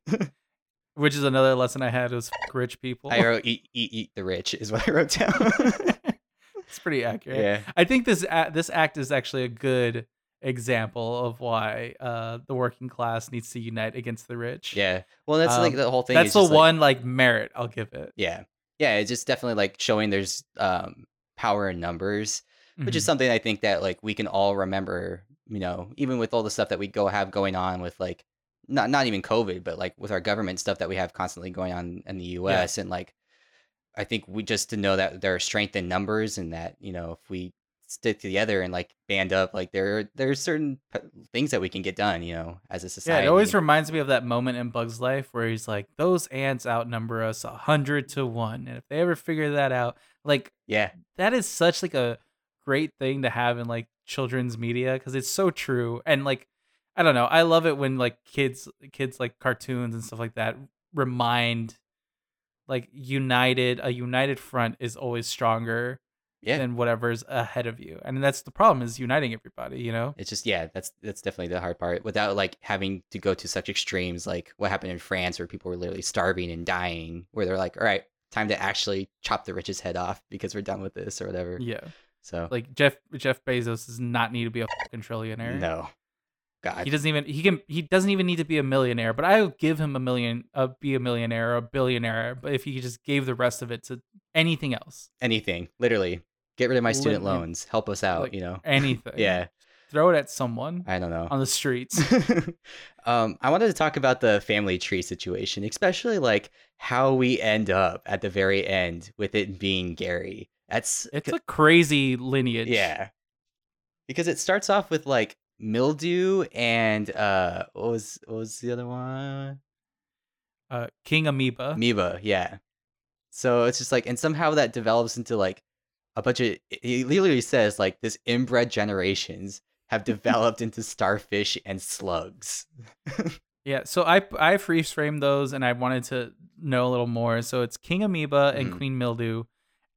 which is another lesson I had was rich people. I wrote eat, eat, eat the rich is what I wrote down. it's pretty accurate. yeah. I think this this act is actually a good example of why uh, the working class needs to unite against the rich. Yeah. Well, that's like Um, the whole thing. that's is the just, like- one like merit I'll give it. yeah. Yeah. It's just definitely like showing there's um power in numbers, which is Mhm. something I think that like we can all remember, you know, even with all the stuff that we go have going on with like not not even COVID, but like with our government stuff that we have constantly going on in the US and like I think we just to know that there are strength in numbers and that, you know, if we stick together and like band up, like there there's certain p- things that we can get done, you know, as a society. Yeah, it always reminds me of that moment in Bug's life where he's like, "Those ants outnumber us a hundred to one, and if they ever figure that out, like yeah. that is such like a great thing to have in like children's media because it's so true and like I don't know, I love it when like kids kids like cartoons and stuff like that remind like united a united front is always stronger Yeah. than whatever's ahead of you. And that's the problem is uniting everybody, you know? It's just yeah, that's that's definitely the hard part. Without like having to go to such extremes, like what happened in France, where people were literally starving and dying, where they're like, all right, time to actually chop the rich's head off because we're done with this or whatever. Yeah. So Like Jeff Jeff Bezos does not need to be a fucking trillionaire. no, God, He doesn't even he can he doesn't even need to be a millionaire, but I would give him a million uh, be a millionaire or a billionaire, but if he just gave the rest of it to anything else. anything, literally, get rid of my student Literally. loans, help us out. Like, you know, Anything. yeah, Throw it at someone I don't know. on the streets. um, I wanted to talk about the family tree situation, especially like how we end up at the very end with it being Gary. That's It's a crazy lineage. yeah, because it starts off with like mildew and uh, what was what was the other one? Uh, King Amoeba. Amoeba, yeah. So it's just like, and somehow that develops into like a bunch of. He literally says like this inbred generations have developed into starfish and slugs. Yeah, so I I freeze framed those and I wanted to know a little more. So it's King Amoeba and Mhm. Queen Mildew.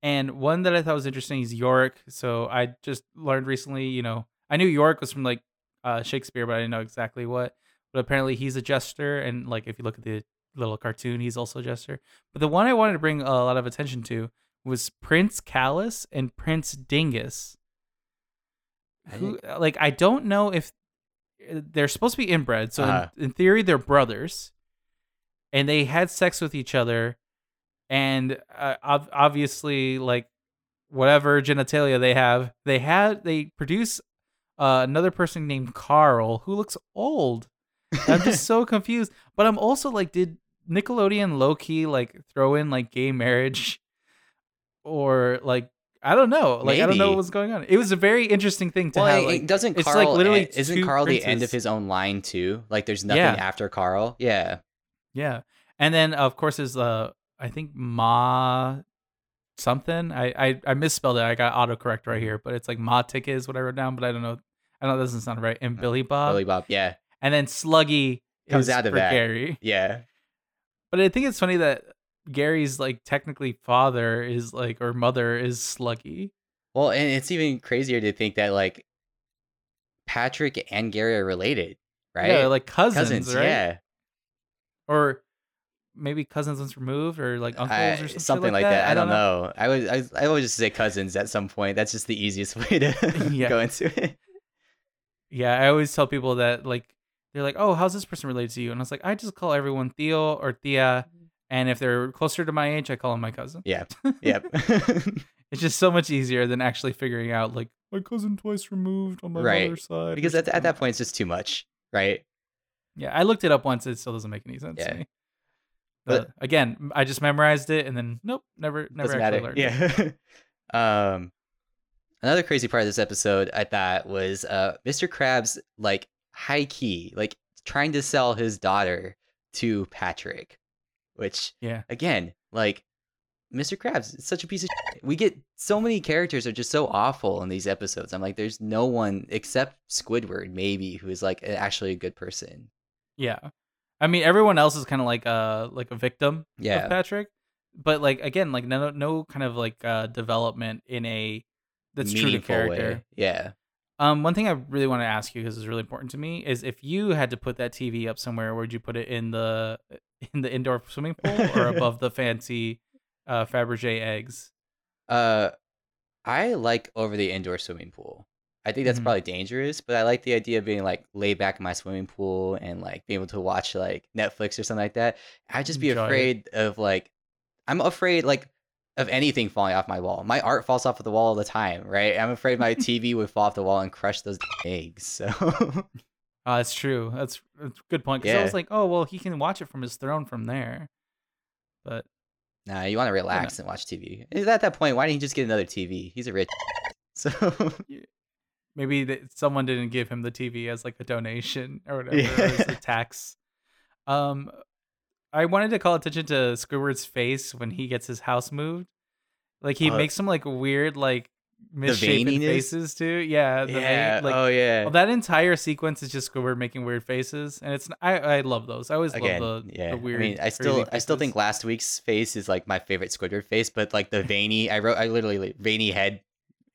And one that I thought was interesting is Yorick. So I just learned recently, you know, I knew Yorick was from like uh, Shakespeare, but I didn't know exactly what. But apparently he's a jester, and like if you look at the little cartoon, he's also a jester. But the one I wanted to bring a lot of attention to was Prince Callus and Prince Dingus. I Who, like I don't know if uh, they're supposed to be inbred, so in- Uh-huh. in, theory they're brothers, and they had sex with each other, and uh, ob- obviously like whatever genitalia they have, they had they produce uh, another person named Carl who looks old. I'm just so confused, but I'm also like, did Nickelodeon low key like throw in like gay marriage, or like I don't know, like I don't know Maybe. what was going on. It was a very interesting thing to well, have. it- like, it doesn't it's Carl? like literally isn't Carl the end of his own line too? Like, there's nothing Yeah. after Carl. Yeah, Yeah, and then of course is uh I think Ma something. I I, I misspelled it. I got autocorrect right here, but it's like Ma Tick is what I wrote down, but I don't know. I know that doesn't sound right. And mm. Billy Bob, Billy Bob. Yeah, and then Sluggy Comes is out of for that. Gary. yeah. But I think it's funny that Gary's like technically father is like or mother is Sluggy. Well, and it's even crazier to think that like Patrick and Gary are related, right? Yeah, like cousins, cousins. right? Yeah, Or maybe cousins once removed, or like uncles I- or something, something like that. I, don't know. I would I, I would just say cousins at some point. That's just the easiest way to Yeah. go into it. Yeah, I always tell people that like they're like, "Oh, how's this person related to you?" And I was like, "I just call everyone Theo or Thea, and if they're closer to my age, I call them my cousin." Yeah. Yep. It's just so much easier than actually figuring out like my cousin twice removed on my Right. mother's side. because at, at that point it's just too much, right? yeah, I looked it up once. It still doesn't make any sense Yeah. to me. But- But again, I just memorized it and then nope, never, never actually matter. learned. Yeah. um, another crazy part of this episode I thought was uh, Mr. Krabs like high key, like trying to sell his daughter to Patrick, which Yeah. again, like Mr. Krabs is such a piece of shit. We get so many characters are just so awful in these episodes. I'm like, there's no one except Squidward, maybe, who is like actually a good person. Yeah. I mean, everyone else is kind of like uh like a victim Yeah. of Patrick, but like again, like no no kind of like uh development in a that's true to character. way. Yeah. Um, one thing I really want to ask you because it's really important to me is if you had to put that TV up somewhere, where'd you put it in the in the indoor swimming pool or above the fancy uh Fabergé eggs? Uh, I like over the indoor swimming pool. I think that's Mhm. probably dangerous, but I like the idea of being like laid back in my swimming pool and like being able to watch like Netflix or something like that. I'd just be Enjoy it. afraid of like, I'm afraid like of anything falling off my wall. My art falls off of the wall all the time, right? I'm afraid my TV would fall off the wall and crush those eggs. So Uh, that's true. That's, that's a good point. Because I was like, oh well, he can watch it from his throne from there. But nah, you want to relax and watch TV. At that point, why didn't he just get another TV? He's a rich. So maybe that someone didn't give him the TV as like a donation or whatever, Yeah. or as a tax. Um, I wanted to call attention to Squidward's face when he gets his house moved. Like he Uh, makes some like weird like misshapen faces too. Yeah, the vein- yeah, like oh yeah. well, that entire sequence is just Squidward making weird faces, and it's I I love those. I always Again, love the, yeah. the weird. I mean, I still, I still think last week's face is like my favorite Squidward face, but like the veiny, I wrote, I literally like, veiny head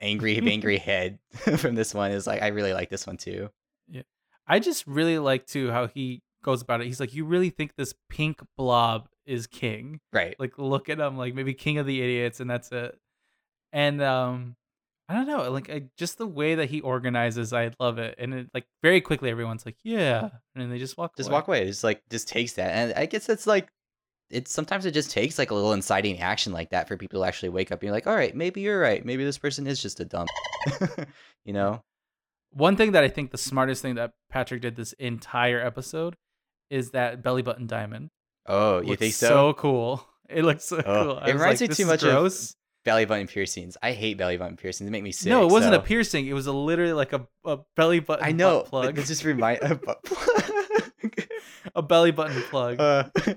angry angry head from this one is like I really like this one too. Yeah, I just really like too how he goes about it. He's like, you really think this pink blob is king? Right. Like, look at him, like maybe king of the idiots, and that's it. And um, I don't know, like I, just the way that he organizes, I love it. And it like very quickly, everyone's like, yeah, and then they just walk, just away. walk away. It's like just takes that, and I guess it's like it's sometimes it just takes like a little inciting action like that for people to actually wake up and be like, all right, maybe you're right. Maybe this person is just a dumb, you know? One thing that I think the smartest thing that Patrick did this entire episode is that belly button diamond. Oh, you think so? cool. It looks so Oh, cool. I it reminds like, me too much of gross. Belly button piercings. I hate belly button piercings. They make me sick. no, it wasn't a piercing. It was a literally like a, a belly button. I know. butt plug. It just remind. a butt plug. a belly button plug. Uh, uh,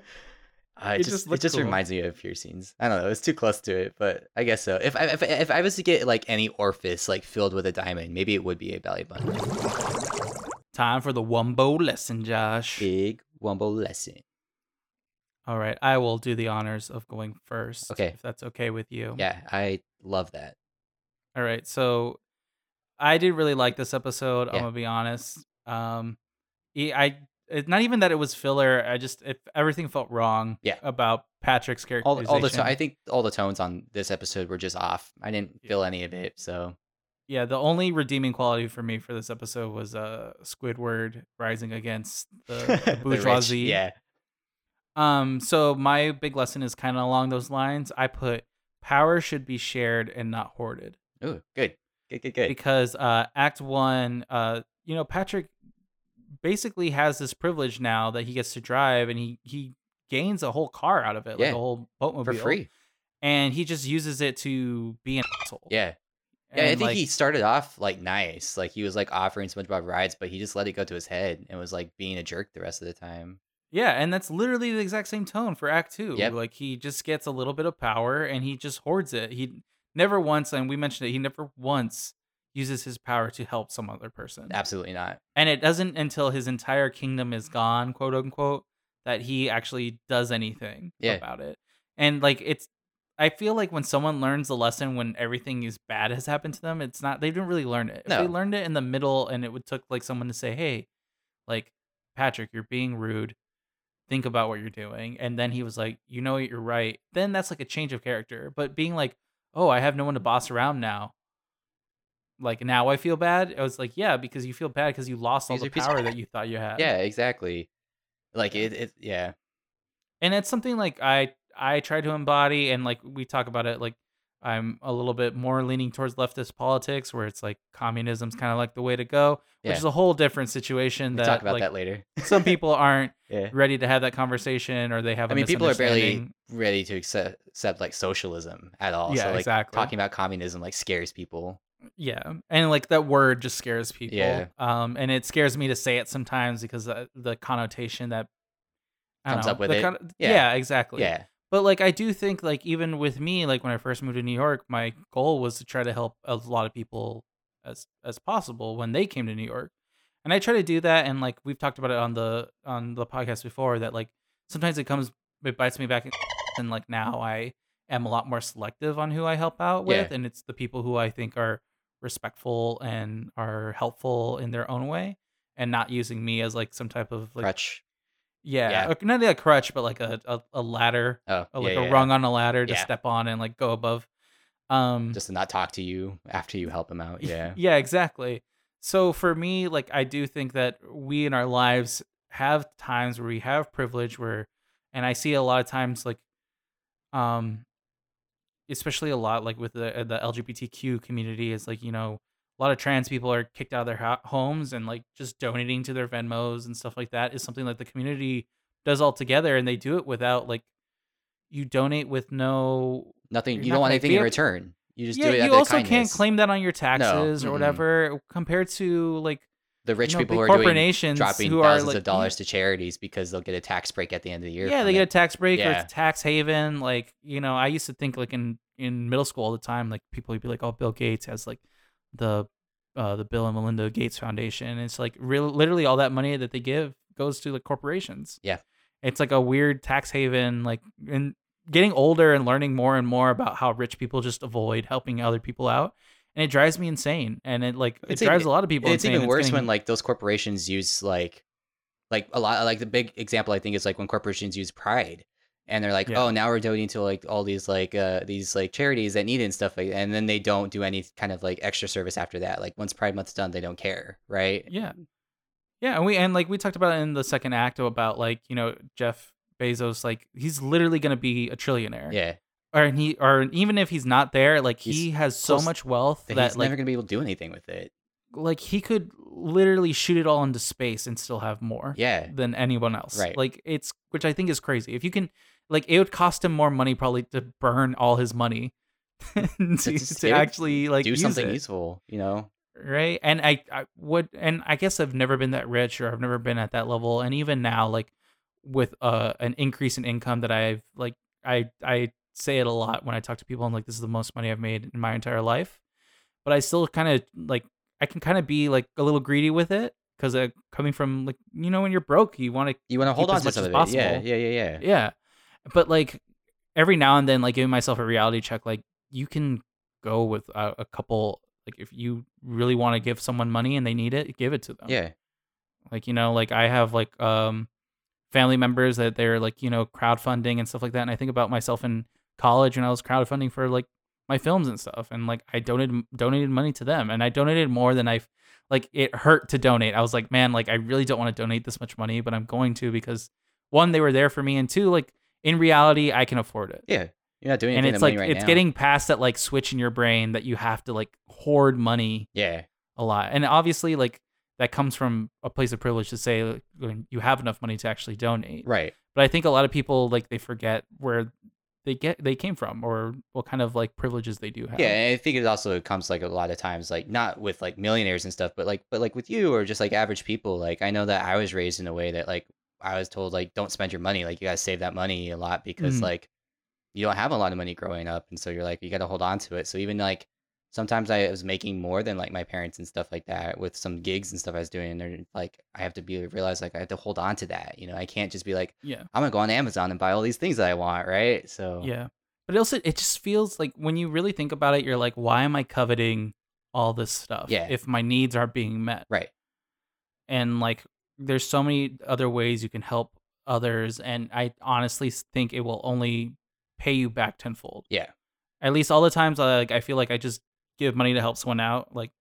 It it just just, it just cool. reminds me of piercings. I don't know. It's too close to it, but I guess so. If I if, if I was to get like any orifice like filled with a diamond, maybe it would be a belly button. Time for the Wumbo lesson, Josh. Big wumbo lesson. All right, I will do the honors of going first. Okay. if that's okay with you. Yeah, I love that. All right, so I did really like this episode. I'm gonna be honest. Um, I it, not even that it was filler. I just if everything felt wrong. Yeah. About Patrick's character. All all the to- I think all the tones on this episode were just off. I didn't feel any of it. So yeah, the only redeeming quality for me for this episode was uh Squidward rising against the, the the rich, bourgeoisie. yeah. Um, so my big lesson is kind of along those lines. I put power should be shared and not hoarded. Ooh, good. Good, good, good. because uh act one uh you know patrick basically has this privilege now that he gets to drive and he he gains a whole car out of it Yeah, like a whole boatmobile For free. and he just uses it to be an asshole Yeah. Yeah, I think like, he started off like nice. Like he was like offering SpongeBob rides, but he just let it go to his head and was like being a jerk the rest of the time. yeah and that's literally the exact same tone for act two Yep. like he just gets a little bit of power and he just hoards it he never once and we mentioned it he never once uses his power to help some other person Absolutely not. and it doesn't until his entire kingdom is gone quote unquote that he actually does anything Yeah. about it and like it's i feel like when someone learns the lesson when everything is bad has happened to them it's not they didn't really learn it. If they learned it in the middle and it would took like someone to say hey like patrick you're being rude. Think about what you're doing. And then he was like you know what, you're right. Then that's like a change of character but being like oh i have no one to boss around now. Like now i feel bad? I was like yeah because you feel bad because you lost all the you're a piece of power that you thought you had. Yeah, exactly. Like it, it yeah. and it's something like i i try to embody and like we talk about it like i'm a little bit more leaning towards leftist politics where it's like communism's kind of like the way to go which is a whole different situation We'll that talk about like that later. some people aren't yeah. ready to have that conversation or they have I mean, people are barely ready to accept, accept like socialism at all. Yeah, so like exactly. talking about communism like scares people. Yeah, and like that word just scares people. Yeah. Um, and it scares me to say it sometimes because the, the connotation that Comes know, up with it. con- Yeah. yeah, exactly. Yeah. But like I do think like even with me, like when I first moved to New York, my goal was to try to help a lot of people as as possible when they came to New York. And I try to do that and like we've talked about it on the on the podcast before that like sometimes it comes it bites me back and like now I am a lot more selective on who I help out with Yeah. and it's the people who I think are respectful and are helpful in their own way and not using me as like some type of like Crutch. Yeah, Yeah. uh, not a crutch but like a a, a ladder Oh, like yeah, a yeah. rung on a ladder to step on and like go above. Um, Just to not talk to you after you help him out. Yeah. yeah, exactly. So for me, like I do think that we in our lives have times where we have privilege where, and I see a lot of times like, um, especially a lot like with the the LGBTQ community is like you know a lot of trans people are kicked out of their ho- homes and like just donating to their Venmos and stuff like that is something that the community does all together and they do it without like you donate with no Nothing. Not don't want anything in return. You just yeah, do it you of also can't claim that on your taxes or mm-mm. whatever compared to like the rich you know, people who are doing corporations dropping who are thousands like of dollars to charities because they'll get a tax break at the end of the year. yeah they get a tax break or Yeah. it's a tax haven like you know i used to think like in in middle school all the time like people would be like oh bill gates has like the uh the bill and melinda gates foundation and it's like real literally all that money that they give goes to like corporations Yeah. it's like a weird tax haven like and getting older and learning more and more about how rich people just avoid helping other people out and it drives me insane. And it like it It's drives even- a lot of people. it's insane. even worse getting- when like those corporations use like like a lot like the big example i think is like when corporations use pride and they're like Yeah. oh now we're donating to like all these like uh these like charities that need it and stuff like and then they don't do any kind of like extra service after that like once pride month's done they don't care right Yeah. Yeah, and we and like we talked about in the second act about like, you know, Jeff Bezos like he's literally going to be a trillionaire. yeah Or he or even if he's not there, like he has so much wealth that that he's like never gonna be able to do anything with it like he could literally shoot it all into space and still have more yeah than anyone else. Right. Like it's which I think is crazy. If you can like it would cost him more money probably to burn all his money to, to actually like do something it. useful you know? Right? And I, I would and i guess i've never been that rich or i've never been at that level. And even now like with uh an increase in income that i've like i i say it a lot when i talk to people. I'm like this is the most money i've made in my entire life. But i still kind of like i can kind of be like a little greedy with it because uh, coming from like you know when you're broke you want to you want to hold on as to much as it. Yeah possible. yeah yeah yeah. Yeah but like every now and then like giving myself a reality check like you can go with a, a couple like if you really want to give someone money and they need it give it to them. Yeah. Like you know like i have like um family members that they're like you know crowdfunding and stuff like that and i think about myself in college when i was crowdfunding for like my films and stuff and like i donated donated money to them and i donated more than i like it hurt to donate. I was like man like i really don't want to donate this much money but i'm going to because one they were there for me and two like in reality i can afford it. Yeah you're not doing and it's like right it's now. getting past that like switch in your brain that you have to like hoard money yeah. a lot. And obviously like that comes from a place of privilege to say like, you have enough money to actually donate. Right. But i think a lot of people like they forget where they get they came from or what kind of like privileges they do have. Yeah, and I think it also comes like a lot of times, like not with like millionaires and stuff, but like but like with you or just like average people. Like I know that I was raised in a way that like I was told like don't spend your money, like you gotta save that money a lot because Mhm. like you don't have a lot of money growing up, and so you're like you gotta hold on to it. So even like sometimes I was making more than like my parents and stuff like that with some gigs and stuff I was doing, and they're like I have to be realize like I have to hold on to that. You know, I can't just be like yeah I'm gonna go on Amazon and buy all these things that I want, right? So yeah but it also it just feels like when you really think about it you're like why am i coveting all this stuff Yeah. if my needs aren't being met right, and like there's so many other ways you can help others and i honestly think it will only pay you back tenfold yeah. at least all the times I, like i feel like i just give money to help someone out like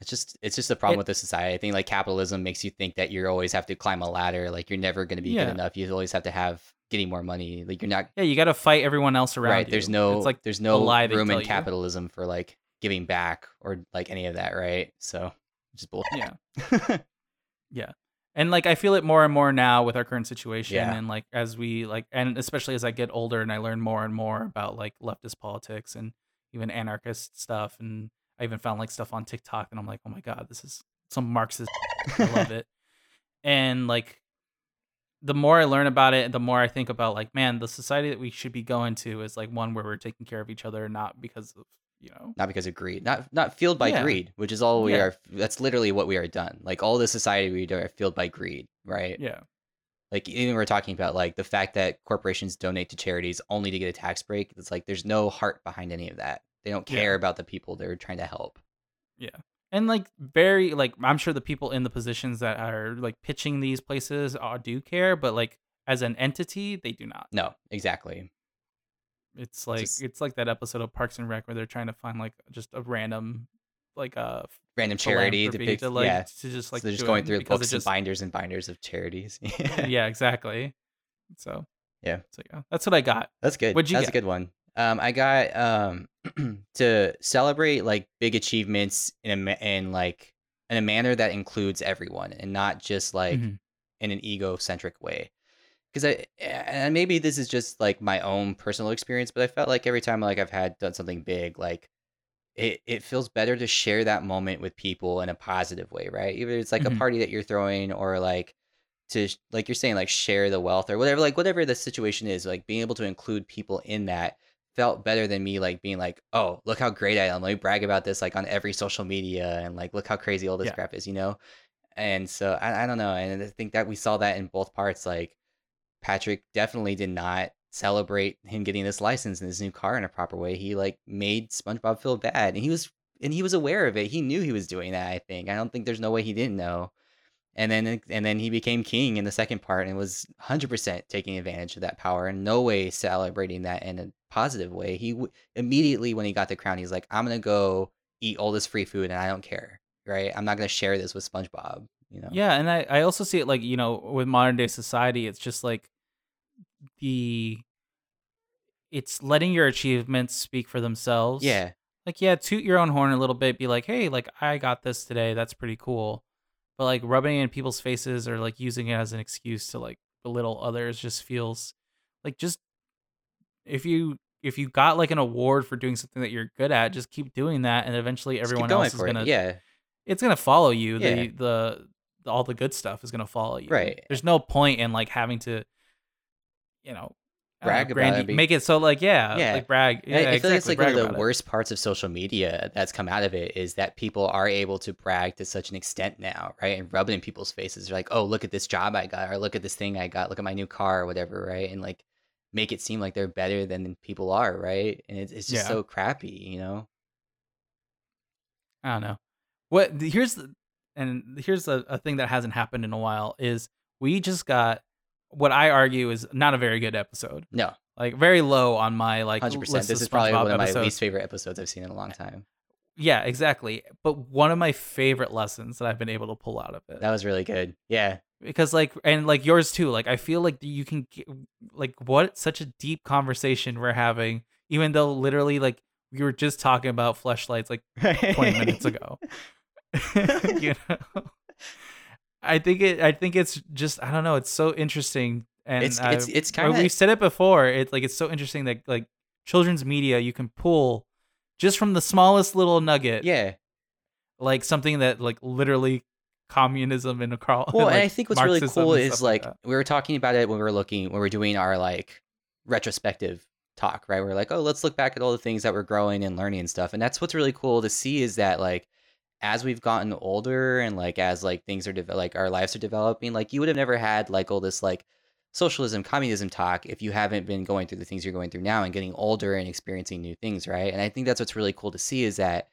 It's just it's just the problem It- with the society. I think like capitalism makes you think that you always have to climb a ladder. Like you're never going to be Yeah. good enough. You always have to have getting more money. Like you're not yeah you got to fight everyone else around right. you. There's no it's like there's no room in you. capitalism for like giving back or like any of that. Right. So just bullshit. yeah yeah and like i feel it more and more now with our current situation Yeah. and like as we like and especially as i get older and i learn more and more about like leftist politics and even anarchist stuff and i even found like stuff on tiktok and i'm like oh my god this is some marxist i love it and like the more i learn about it the more i think about like man the society that we should be going to is like one where we're taking care of each other not because of you know not because of greed. Not not fueled by Yeah. greed, which is all we Yeah. are. That's literally what we are done. Like all the society we do are fueled by greed. Right. yeah like even we're talking about like the fact that corporations donate to charities only to get a tax break it's like there's no heart behind any of that they don't Yeah. care about the people they're trying to help Yeah. and like very like i'm sure the people in the positions that are like pitching these places uh, do care but like as an entity they do not no exactly it's like Just- it's like that episode of parks and rec where they're trying to find like just a random like uh random charity to pick to like yeah. to just so like they're just going through books it and just binders and binders of charities. Yeah. Exactly. So Yeah. so yeah that's what i got. That's good. What'd you that's get? a good one. Um i got um to celebrate like big achievements in a ma- in like in a manner that includes everyone and not just like Mhm. in an egocentric way because i and maybe this is just like my own personal experience but i felt like every time like i've had done something big like it, it feels better to share that moment with people in a positive way right either it's like Mhm. a party that you're throwing or like to like you're saying like share the wealth or whatever like whatever the situation is like being able to include people in that felt better than me like being like oh look how great i am let me brag about this like on every social media and like look how crazy all this Yeah. crap is you know and so I, I don't know and i think that we saw that in both parts like patrick definitely did not celebrate him getting this license and his new car in a proper way he like made spongebob feel bad and he was and he was aware of it. He knew he was doing that. I think. I don't think there's no way he didn't know. And then and then he became king in the second part and was 100% taking advantage of that power and no way celebrating that in a positive way. He w- immediately when he got the crown, he's like, "I'm gonna go eat all this free food and I don't care, right? I'm not gonna share this with SpongeBob." You know? Yeah, and I, I also see it like, you know, with modern day society, it's just like the it's letting your achievements speak for themselves. Yeah. Like, yeah, toot your own horn a little bit, be like, hey, like I got this today, that's pretty cool. But like rubbing it in people's faces or like using it as an excuse to like belittle others just feels like just if you if you got like an award for doing something that you're good at, just keep doing that and eventually everyone going else is gonna Yeah. it's gonna follow you. Yeah. The the all the good stuff is gonna follow you. Right. There's no point in like having to, you know, Brag know, about it, make it so like yeah, Yeah. like brag. I- Yeah, I, feel like it's like one of the it. worst parts of social media that's come out of it is that people are able to brag to such an extent now, right? And rub it in people's faces. They're like, oh, look at this job I got, or look at this thing I got, look at my new car, or whatever, right? And like make it seem like they're better than people are, right? And it's, it's just Yeah. so crappy, you know? I don't know. What here's the and here's a, a thing that hasn't happened in a while is we just got what I argue is not a very good episode. No, Like very low on my like 100%. list This is probably one of my episodes. least favorite episodes I've seen in a long time. Yeah, exactly. But one of my favorite lessons that I've been able to pull out of it. That was really good. Yeah. because like and like yours too like i feel like you can get, like what such a deep conversation we're having even though literally like we were just talking about fleshlights like 20 minutes ago you know i think it i think it's just i don't know it's so interesting and It's I- it's it's kind of we've said it before it's like it's so interesting that like children's media you can pull just from the smallest little nugget yeah. like something that like literally communism and a Carl. Well, and like, I think what's really cool is like we were talking about it when we were looking when we were doing our like retrospective talk, right? We are like, oh, let's look back at all the things that we're growing and learning and stuff. And that's what's really cool to see is that like as we've gotten older and like as like things are devel- like our lives are developing, like you would have never had like all this like socialism, communism talk if you haven't been going through the things you're going through now and getting older and experiencing new things, right? And I think that's what's really cool to see is that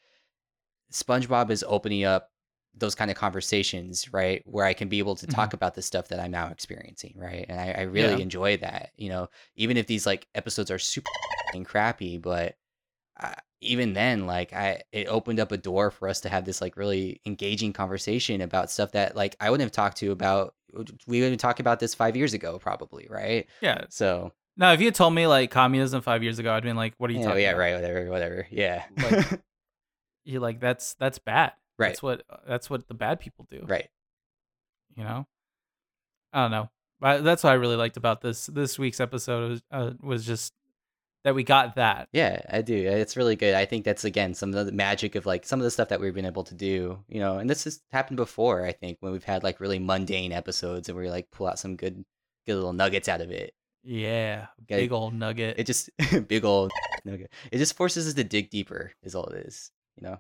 SpongeBob is opening up those kind of conversations, right? Where I can be able to talk about the stuff that I'm now experiencing, right? And I, I really Yeah. enjoy that, you know, even if these like episodes are super and crappy, but uh, even then, like I, it opened up a door for us to have this like really engaging conversation about stuff that like I wouldn't have talked to about. We would have talked about this five years ago, probably, right? yeah. So, now if you had told me like communism five years ago, I'd been like, "What are you yeah, talking yeah, about?" right, whatever, whatever, yeah, Like- You're like, "That's that's bad. Right. That's what that's what the bad people do." right. You know. I don't know. But that's what I really liked about this this week's episode was uh, was just that we got that. Yeah, I do. It's really good. I think that's again some of the magic of like some of the stuff that we've been able to do, you know. And this has happened before, I think, when we've had like really mundane episodes and we like pull out some good, good little nuggets out of it. Yeah, big old nugget. It just big old nugget. It just forces us to dig deeper, is all it is, you know.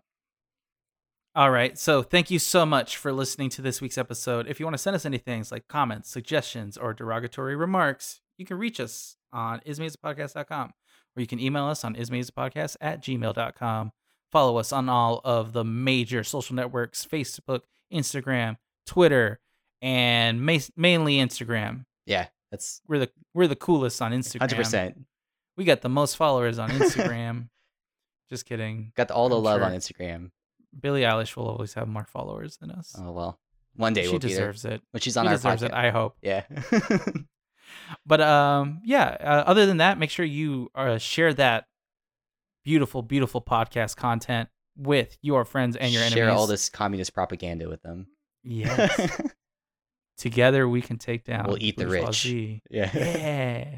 All right. So thank you so much for listening to this week's episode. If you want to send us any things like comments, suggestions, or derogatory remarks, you can reach us on ismazapodcast.com or you can email us on ismazapodcast at gmail.com. Follow us on all of the major social networks Facebook, Instagram, Twitter, and ma- mainly Instagram. Yeah, that's We're the we're the coolest on Instagram. hundred percent. We got the most followers on Instagram. Just kidding. Got all the I'm love sure. on Instagram. Billie Eilish will always have more followers than us. Oh well, one day she we'll deserves it. when she's She on our deserves podcast. it. I hope. yeah. But um, yeah. Uh, other than that, make sure you uh, share that beautiful, beautiful podcast content with your friends and your Share enemies. Share all this communist propaganda with them. Yes. Together we can take down. We'll eat the rich. yeah. Yeah.